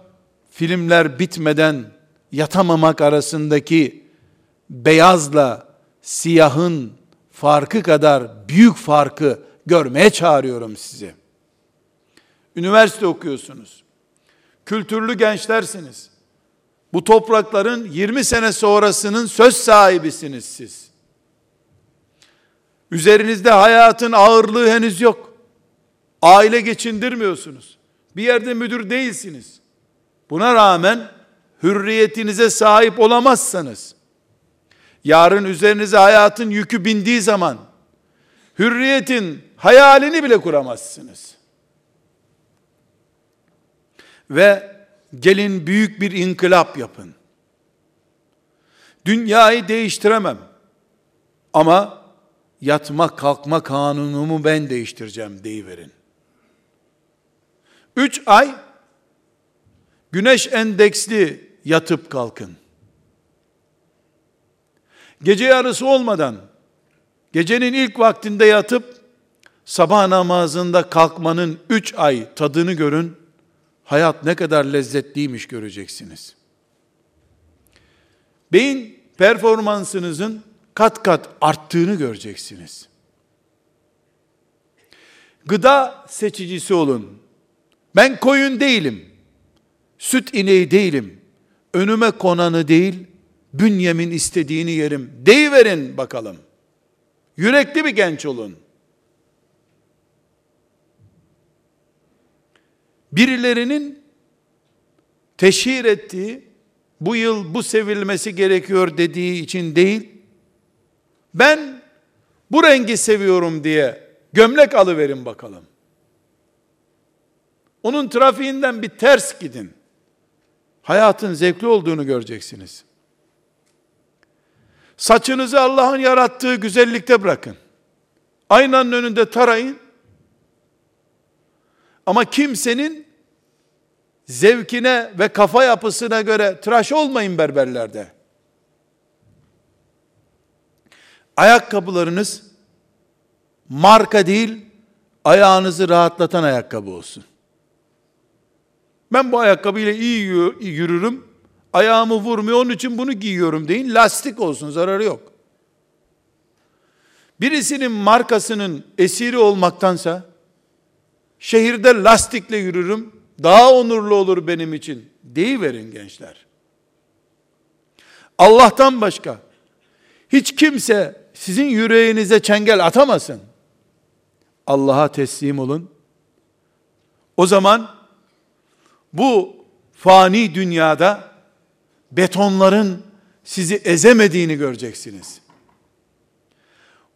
filmler bitmeden yatamamak arasındaki beyazla siyahın farkı kadar büyük farkı görmeye çağırıyorum sizi. Üniversite okuyorsunuz. Kültürlü gençlersiniz. Bu toprakların 20 sene sonrasının söz sahibisiniz siz. Üzerinizde hayatın ağırlığı henüz yok. Aile geçindirmiyorsunuz. Bir yerde müdür değilsiniz. Buna rağmen hürriyetinize sahip olamazsanız, yarın üzerinize hayatın yükü bindiği zaman, hürriyetin hayalini bile kuramazsınız. Ve gelin büyük bir inkılap yapın. Dünyayı değiştiremem. Ama yatma kalkma kanunumu ben değiştireceğim deyiverin. Üç ay güneş endeksli yatıp kalkın. Gece yarısı olmadan gecenin ilk vaktinde yatıp sabah namazında kalkmanın üç ay tadını görün. Hayat ne kadar lezzetliymiş göreceksiniz. Beyin performansınızın kat kat arttığını göreceksiniz. Gıda seçicisi olun. Ben koyun değilim. Süt ineği değilim. Önüme konanı değil, bünyemin istediğini yerim. Deyiverin bakalım. Yürekli bir genç olun. Birilerinin teşhir ettiği, bu yıl bu sevilmesi gerekiyor dediği için değil, ben bu rengi seviyorum diye gömlek alıverin bakalım. Onun trafiğinden bir ters gidin. Hayatın zevkli olduğunu göreceksiniz. Saçınızı Allah'ın yarattığı güzellikte bırakın. Aynanın önünde tarayın. Ama kimsenin zevkine ve kafa yapısına göre tıraş olmayın berberlerde. Ayakkabılarınız marka değil, ayağınızı rahatlatan ayakkabı olsun. Ben bu ayakkabıyla iyi yürürüm. Ayağımı vurmuyor onun için bunu giyiyorum deyin. Lastik olsun zararı yok. Birisinin markasının esiri olmaktansa şehirde lastikle yürürüm. Daha onurlu olur benim için. Deyiverin gençler. Allah'tan başka hiç kimse sizin yüreğinize çengel atamasın. Allah'a teslim olun. O zaman bu fani dünyada betonların sizi ezemediğini göreceksiniz.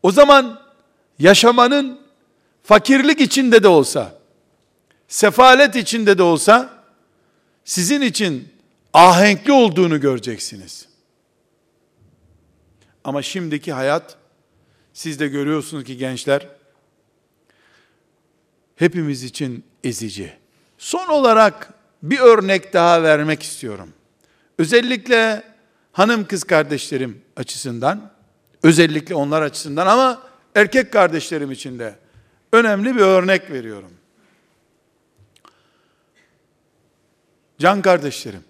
O zaman yaşamanın fakirlik içinde de olsa, sefalet içinde de olsa sizin için ahenkli olduğunu göreceksiniz. Ama şimdiki hayat siz de görüyorsunuz ki gençler hepimiz için ezici. Son olarak bir örnek daha vermek istiyorum. Özellikle hanım kız kardeşlerim açısından, özellikle onlar açısından ama erkek kardeşlerim için de önemli bir örnek veriyorum. Can kardeşlerim,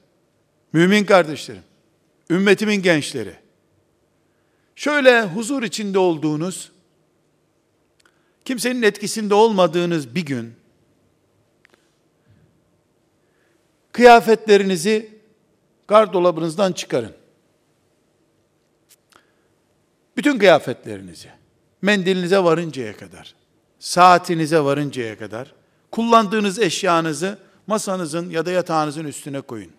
mümin kardeşlerim, ümmetimin gençleri, şöyle huzur içinde olduğunuz, kimsenin etkisinde olmadığınız bir gün, Kıyafetlerinizi gardolabınızdan çıkarın. Bütün kıyafetlerinizi, mendilinize varıncaya kadar, saatinize varıncaya kadar, kullandığınız eşyanızı masanızın ya da yatağınızın üstüne koyun.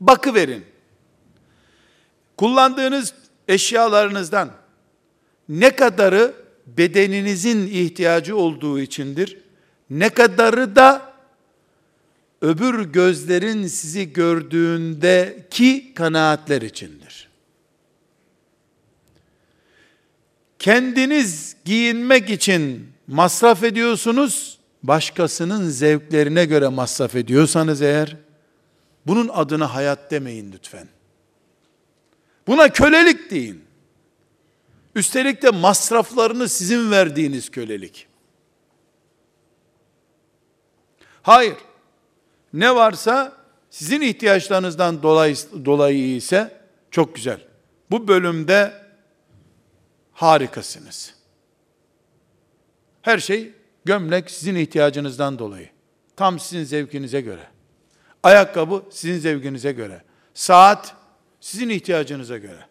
Bakı verin. Kullandığınız eşyalarınızdan ne kadarı bedeninizin ihtiyacı olduğu içindir, ne kadarı da öbür gözlerin sizi gördüğündeki kanaatler içindir. Kendiniz giyinmek için masraf ediyorsunuz, başkasının zevklerine göre masraf ediyorsanız eğer, bunun adına hayat demeyin lütfen. Buna kölelik deyin. Üstelik de masraflarını sizin verdiğiniz kölelik. Hayır Ne varsa sizin ihtiyaçlarınızdan dolayı, dolayı ise çok güzel. Bu bölümde harikasınız. Her şey gömlek sizin ihtiyacınızdan dolayı. Tam sizin zevkinize göre. Ayakkabı sizin zevkinize göre. Saat sizin ihtiyacınıza göre.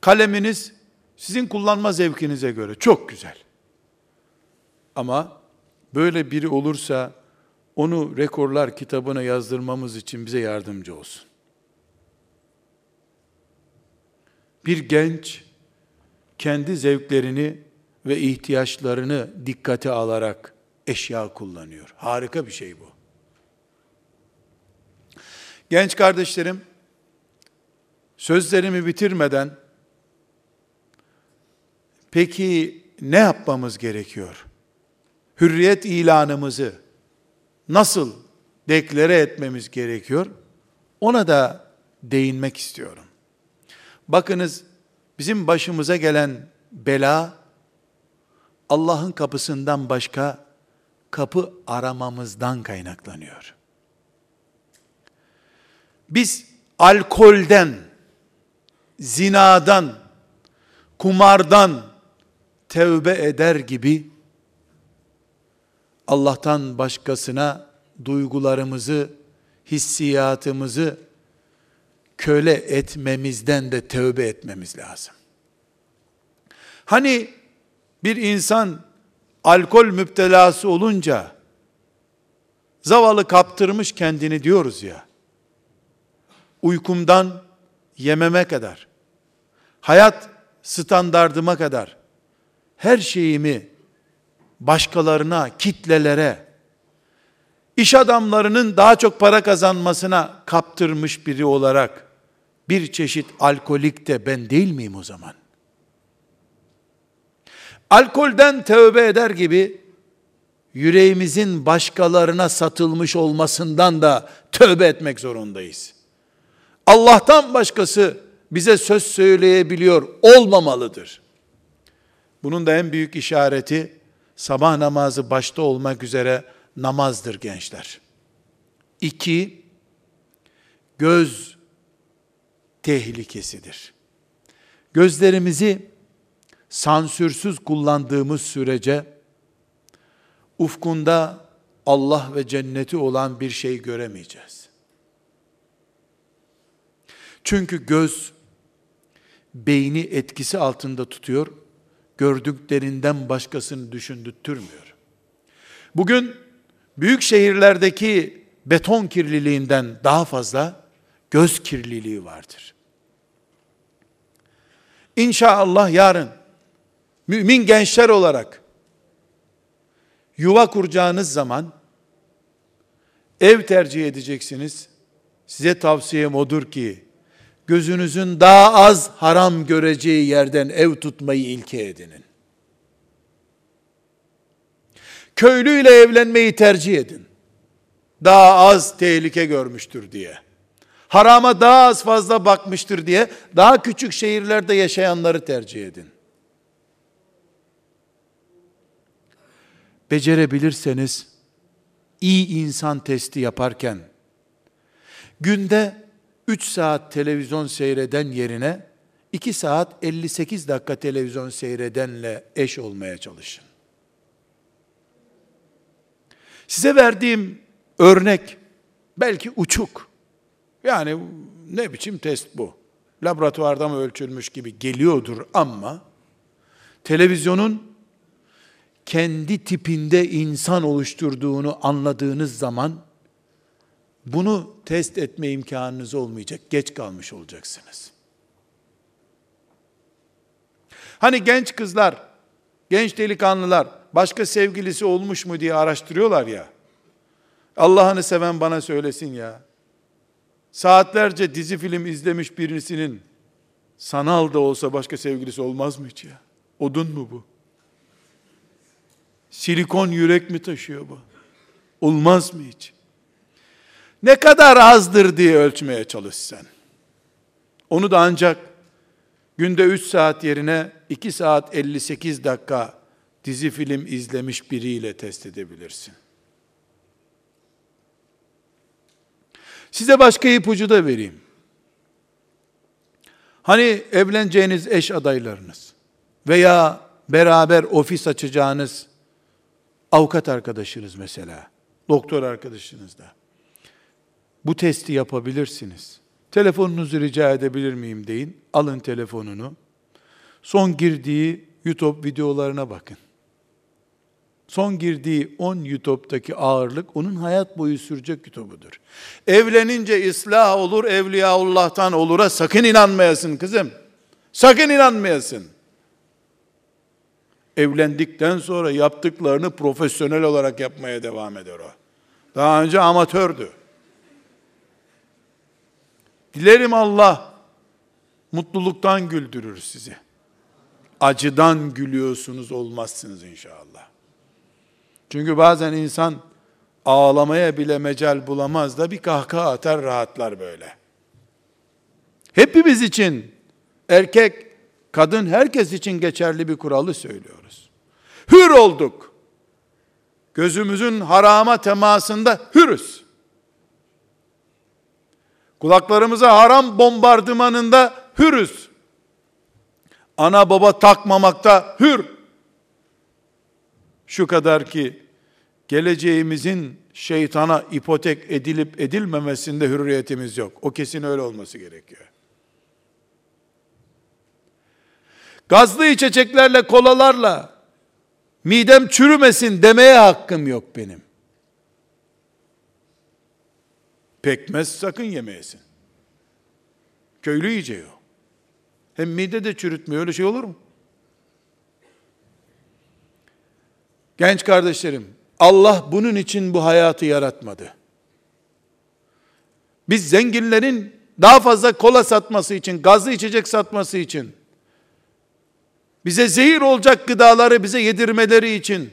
Kaleminiz sizin kullanma zevkinize göre. Çok güzel. Ama böyle biri olursa onu rekorlar kitabına yazdırmamız için bize yardımcı olsun. Bir genç kendi zevklerini ve ihtiyaçlarını dikkate alarak eşya kullanıyor. Harika bir şey bu. Genç kardeşlerim, sözlerimi bitirmeden peki ne yapmamız gerekiyor? Hürriyet ilanımızı nasıl deklare etmemiz gerekiyor? Ona da değinmek istiyorum. Bakınız bizim başımıza gelen bela Allah'ın kapısından başka kapı aramamızdan kaynaklanıyor. Biz alkolden, zinadan, kumardan tevbe eder gibi Allah'tan başkasına duygularımızı, hissiyatımızı köle etmemizden de tövbe etmemiz lazım. Hani bir insan alkol müptelası olunca zavallı kaptırmış kendini diyoruz ya. Uykumdan yememe kadar, hayat standardıma kadar her şeyimi başkalarına, kitlelere, iş adamlarının daha çok para kazanmasına kaptırmış biri olarak bir çeşit alkolik de ben değil miyim o zaman? Alkolden tövbe eder gibi yüreğimizin başkalarına satılmış olmasından da tövbe etmek zorundayız. Allah'tan başkası bize söz söyleyebiliyor olmamalıdır. Bunun da en büyük işareti sabah namazı başta olmak üzere namazdır gençler. İki, göz tehlikesidir. Gözlerimizi sansürsüz kullandığımız sürece ufkunda Allah ve cenneti olan bir şey göremeyeceğiz. Çünkü göz beyni etkisi altında tutuyor, gördüklerinden başkasını düşündürtmüyor. Bugün büyük şehirlerdeki beton kirliliğinden daha fazla göz kirliliği vardır. İnşallah yarın mümin gençler olarak yuva kuracağınız zaman ev tercih edeceksiniz. Size tavsiyem odur ki gözünüzün daha az haram göreceği yerden ev tutmayı ilke edinin. Köylüyle evlenmeyi tercih edin. Daha az tehlike görmüştür diye. Harama daha az fazla bakmıştır diye daha küçük şehirlerde yaşayanları tercih edin. Becerebilirseniz iyi insan testi yaparken günde 3 saat televizyon seyreden yerine 2 saat 58 dakika televizyon seyredenle eş olmaya çalışın. Size verdiğim örnek belki uçuk. Yani ne biçim test bu? Laboratuvarda mı ölçülmüş gibi geliyordur ama televizyonun kendi tipinde insan oluşturduğunu anladığınız zaman bunu test etme imkanınız olmayacak. Geç kalmış olacaksınız. Hani genç kızlar, genç delikanlılar başka sevgilisi olmuş mu diye araştırıyorlar ya. Allah'ını seven bana söylesin ya. Saatlerce dizi film izlemiş birisinin sanal da olsa başka sevgilisi olmaz mı hiç ya? Odun mu bu? Silikon yürek mi taşıyor bu? Olmaz mı hiç? Ne kadar azdır diye ölçmeye çalış sen. Onu da ancak günde 3 saat yerine 2 saat 58 dakika dizi film izlemiş biriyle test edebilirsin. Size başka ipucu da vereyim. Hani evleneceğiniz eş adaylarınız veya beraber ofis açacağınız avukat arkadaşınız mesela, doktor arkadaşınız da. Bu testi yapabilirsiniz. Telefonunuzu rica edebilir miyim deyin. Alın telefonunu. Son girdiği YouTube videolarına bakın. Son girdiği 10 YouTube'daki ağırlık onun hayat boyu sürecek YouTube'udur. Evlenince ıslah olur, Evliyaullah'tan olur'a sakın inanmayasın kızım. Sakın inanmayasın. Evlendikten sonra yaptıklarını profesyonel olarak yapmaya devam eder o. Daha önce amatördü. Dilerim Allah mutluluktan güldürür sizi. Acıdan gülüyorsunuz olmazsınız inşallah. Çünkü bazen insan ağlamaya bile mecal bulamaz da bir kahkaha atar rahatlar böyle. Hepimiz için erkek, kadın herkes için geçerli bir kuralı söylüyoruz. Hür olduk. Gözümüzün harama temasında hürüz. Kulaklarımıza haram bombardımanında hürüz. Ana baba takmamakta hür. Şu kadar ki geleceğimizin şeytana ipotek edilip edilmemesinde hürriyetimiz yok. O kesin öyle olması gerekiyor. Gazlı içeceklerle, kolalarla midem çürümesin demeye hakkım yok benim. Pekmez sakın yemeyesin. Köylü yiyeceği o. Hem mide de çürütmüyor. Öyle şey olur mu? Genç kardeşlerim, Allah bunun için bu hayatı yaratmadı. Biz zenginlerin daha fazla kola satması için, gazlı içecek satması için, bize zehir olacak gıdaları bize yedirmeleri için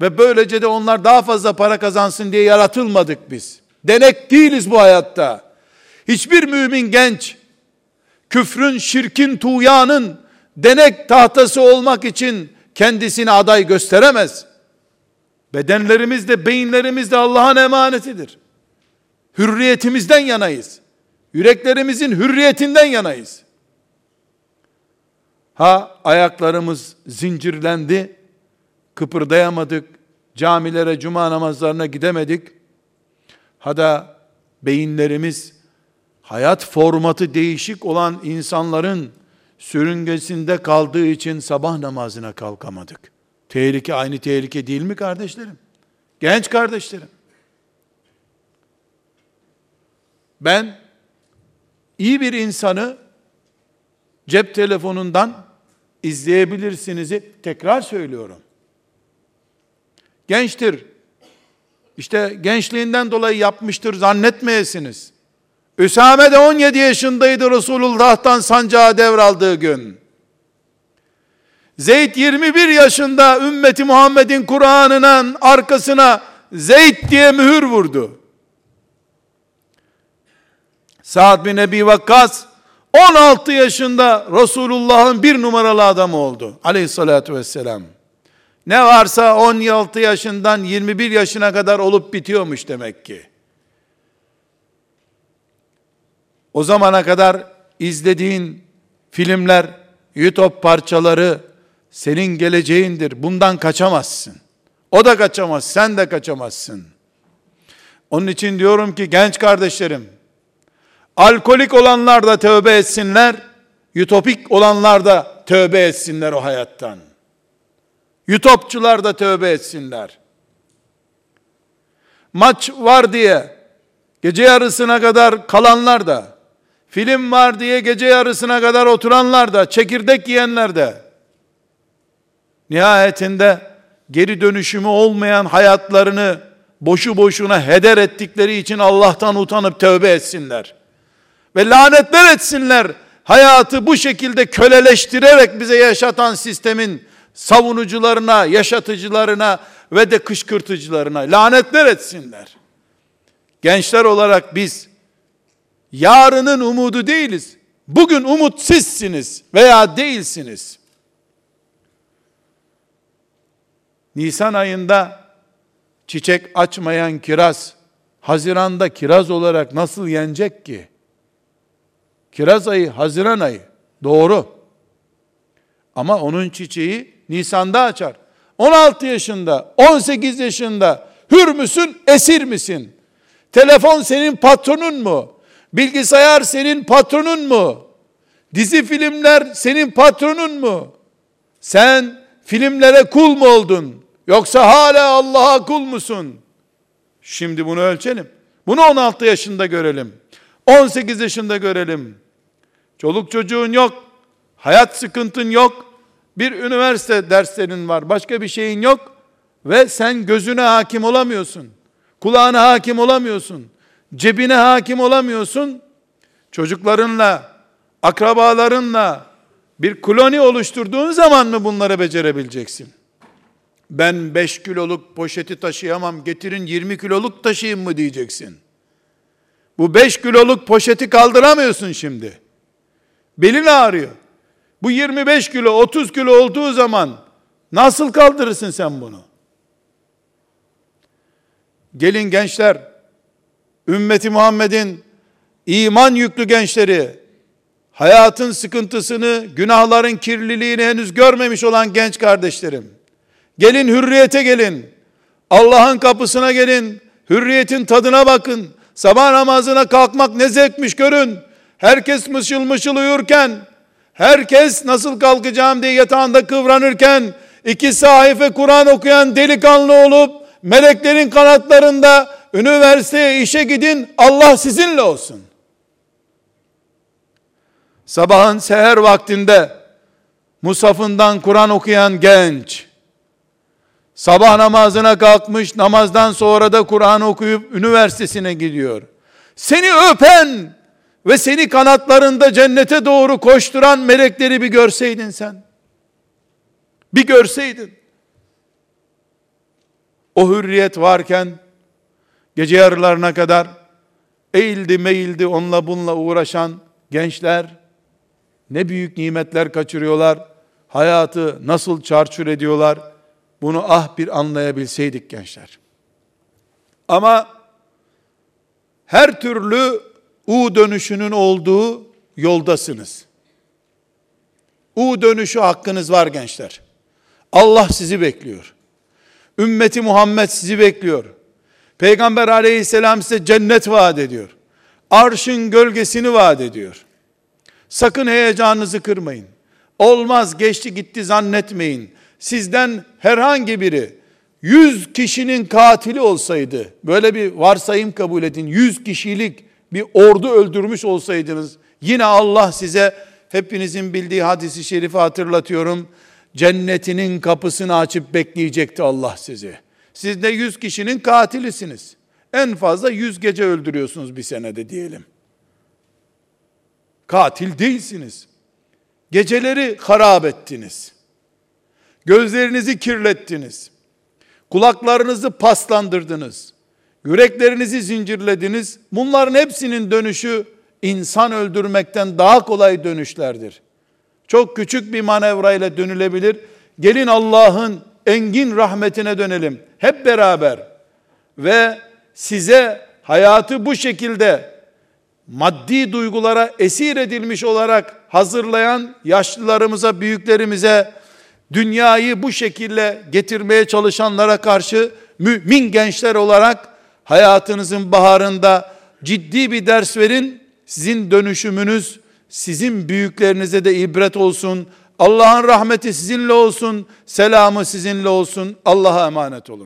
ve böylece de onlar daha fazla para kazansın diye yaratılmadık biz. Denek değiliz bu hayatta. Hiçbir mümin genç küfrün, şirkin, tuğyanın denek tahtası olmak için kendisini aday gösteremez. Bedenlerimiz de beyinlerimiz de Allah'ın emanetidir. Hürriyetimizden yanayız. Yüreklerimizin hürriyetinden yanayız. Ha ayaklarımız zincirlendi, kıpırdayamadık, camilere, cuma namazlarına gidemedik. Ha da beyinlerimiz hayat formatı değişik olan insanların sürüngesinde kaldığı için sabah namazına kalkamadık. Tehlike aynı tehlike değil mi kardeşlerim? Genç kardeşlerim. Ben iyi bir insanı cep telefonundan izleyebilirsiniz. Tekrar söylüyorum. Gençtir. İşte gençliğinden dolayı yapmıştır zannetmeyesiniz. Üsame de 17 yaşındaydı Resulullah'tan sancağı devraldığı gün. Zeyd 21 yaşında ümmeti Muhammed'in Kur'an'ının arkasına Zeyd diye mühür vurdu. Sa'd bin Ebi Vakkas 16 yaşında Resulullah'ın bir numaralı adamı oldu. Aleyhissalatü vesselam. Ne varsa 16 yaşından 21 yaşına kadar olup bitiyormuş demek ki. O zamana kadar izlediğin filmler, YouTube parçaları senin geleceğindir. Bundan kaçamazsın. O da kaçamaz, sen de kaçamazsın. Onun için diyorum ki genç kardeşlerim, alkolik olanlar da tövbe etsinler, ütopik olanlar da tövbe etsinler o hayattan. Ütopçular da tövbe etsinler. Maç var diye gece yarısına kadar kalanlar da, film var diye gece yarısına kadar oturanlar da, çekirdek yiyenler de, nihayetinde geri dönüşümü olmayan hayatlarını boşu boşuna heder ettikleri için Allah'tan utanıp tövbe etsinler. Ve lanetler etsinler. Hayatı bu şekilde köleleştirerek bize yaşatan sistemin savunucularına, yaşatıcılarına ve de kışkırtıcılarına lanetler etsinler. Gençler olarak biz yarının umudu değiliz. Bugün umut veya değilsiniz. Nisan ayında çiçek açmayan kiraz Haziranda kiraz olarak nasıl yenecek ki? Kiraz ayı, Haziran ayı. Doğru. Ama onun çiçeği Nisan'da açar. 16 yaşında, 18 yaşında hür müsün, esir misin? Telefon senin patronun mu? Bilgisayar senin patronun mu? Dizi filmler senin patronun mu? Sen filmlere kul mu oldun? Yoksa hala Allah'a kul musun? Şimdi bunu ölçelim. Bunu 16 yaşında görelim. 18 yaşında görelim. Çoluk çocuğun yok. Hayat sıkıntın yok. Bir üniversite derslerin var. Başka bir şeyin yok. Ve sen gözüne hakim olamıyorsun. Kulağına hakim olamıyorsun. Cebine hakim olamıyorsun. Çocuklarınla, akrabalarınla bir koloni oluşturduğun zaman mı bunları becerebileceksin? Ben 5 kiloluk poşeti taşıyamam, getirin 20 kiloluk taşıyayım mı diyeceksin. Bu 5 kiloluk poşeti kaldıramıyorsun şimdi. Belin ağrıyor. Bu 25 kilo, 30 kilo olduğu zaman nasıl kaldırırsın sen bunu? Gelin gençler, ümmeti Muhammed'in iman yüklü gençleri, hayatın sıkıntısını, günahların kirliliğini henüz görmemiş olan genç kardeşlerim, gelin hürriyete gelin, Allah'ın kapısına gelin, hürriyetin tadına bakın, sabah namazına kalkmak ne zevkmiş görün, herkes mışıl mışıl uyurken, herkes nasıl kalkacağım diye yatağında kıvranırken, iki sahife Kur'an okuyan delikanlı olup, meleklerin kanatlarında üniversiteye işe gidin, Allah sizinle olsun. Sabahın seher vaktinde musafından Kur'an okuyan genç, sabah namazına kalkmış, namazdan sonra da Kur'an okuyup üniversitesine gidiyor. Seni öpen ve seni kanatlarında cennete doğru koşturan melekleri bir görseydin sen. Bir görseydin. O hürriyet varken gece yarılarına kadar eğildi meyildi onunla bununla uğraşan gençler ne büyük nimetler kaçırıyorlar. Hayatı nasıl çarçur ediyorlar. Bunu ah bir anlayabilseydik gençler. Ama her türlü U dönüşünün olduğu yoldasınız. U dönüşü hakkınız var gençler. Allah sizi bekliyor. Ümmeti Muhammed sizi bekliyor. Peygamber aleyhisselam size cennet vaat ediyor. Arşın gölgesini vaat ediyor. Sakın heyecanınızı kırmayın. Olmaz geçti gitti zannetmeyin. Sizden herhangi biri 100 kişinin katili olsaydı, böyle bir varsayım kabul edin, 100 kişilik bir ordu öldürmüş olsaydınız, yine Allah size hepinizin bildiği hadisi şerifi hatırlatıyorum. Cennetinin kapısını açıp bekleyecekti Allah sizi. Siz de 100 kişinin katilisiniz. En fazla 100 gece öldürüyorsunuz bir senede diyelim. Katil değilsiniz. Geceleri harap ettiniz. Gözlerinizi kirlettiniz. Kulaklarınızı paslandırdınız. Yüreklerinizi zincirlediniz. Bunların hepsinin dönüşü insan öldürmekten daha kolay dönüşlerdir. Çok küçük bir manevra ile dönülebilir. Gelin Allah'ın engin rahmetine dönelim. Hep beraber. Ve size hayatı bu şekilde maddi duygulara esir edilmiş olarak hazırlayan yaşlılarımıza, büyüklerimize, dünyayı bu şekilde getirmeye çalışanlara karşı mümin gençler olarak hayatınızın baharında ciddi bir ders verin. Sizin dönüşümünüz sizin büyüklerinize de ibret olsun. Allah'ın rahmeti sizinle olsun. Selamı sizinle olsun. Allah'a emanet olun.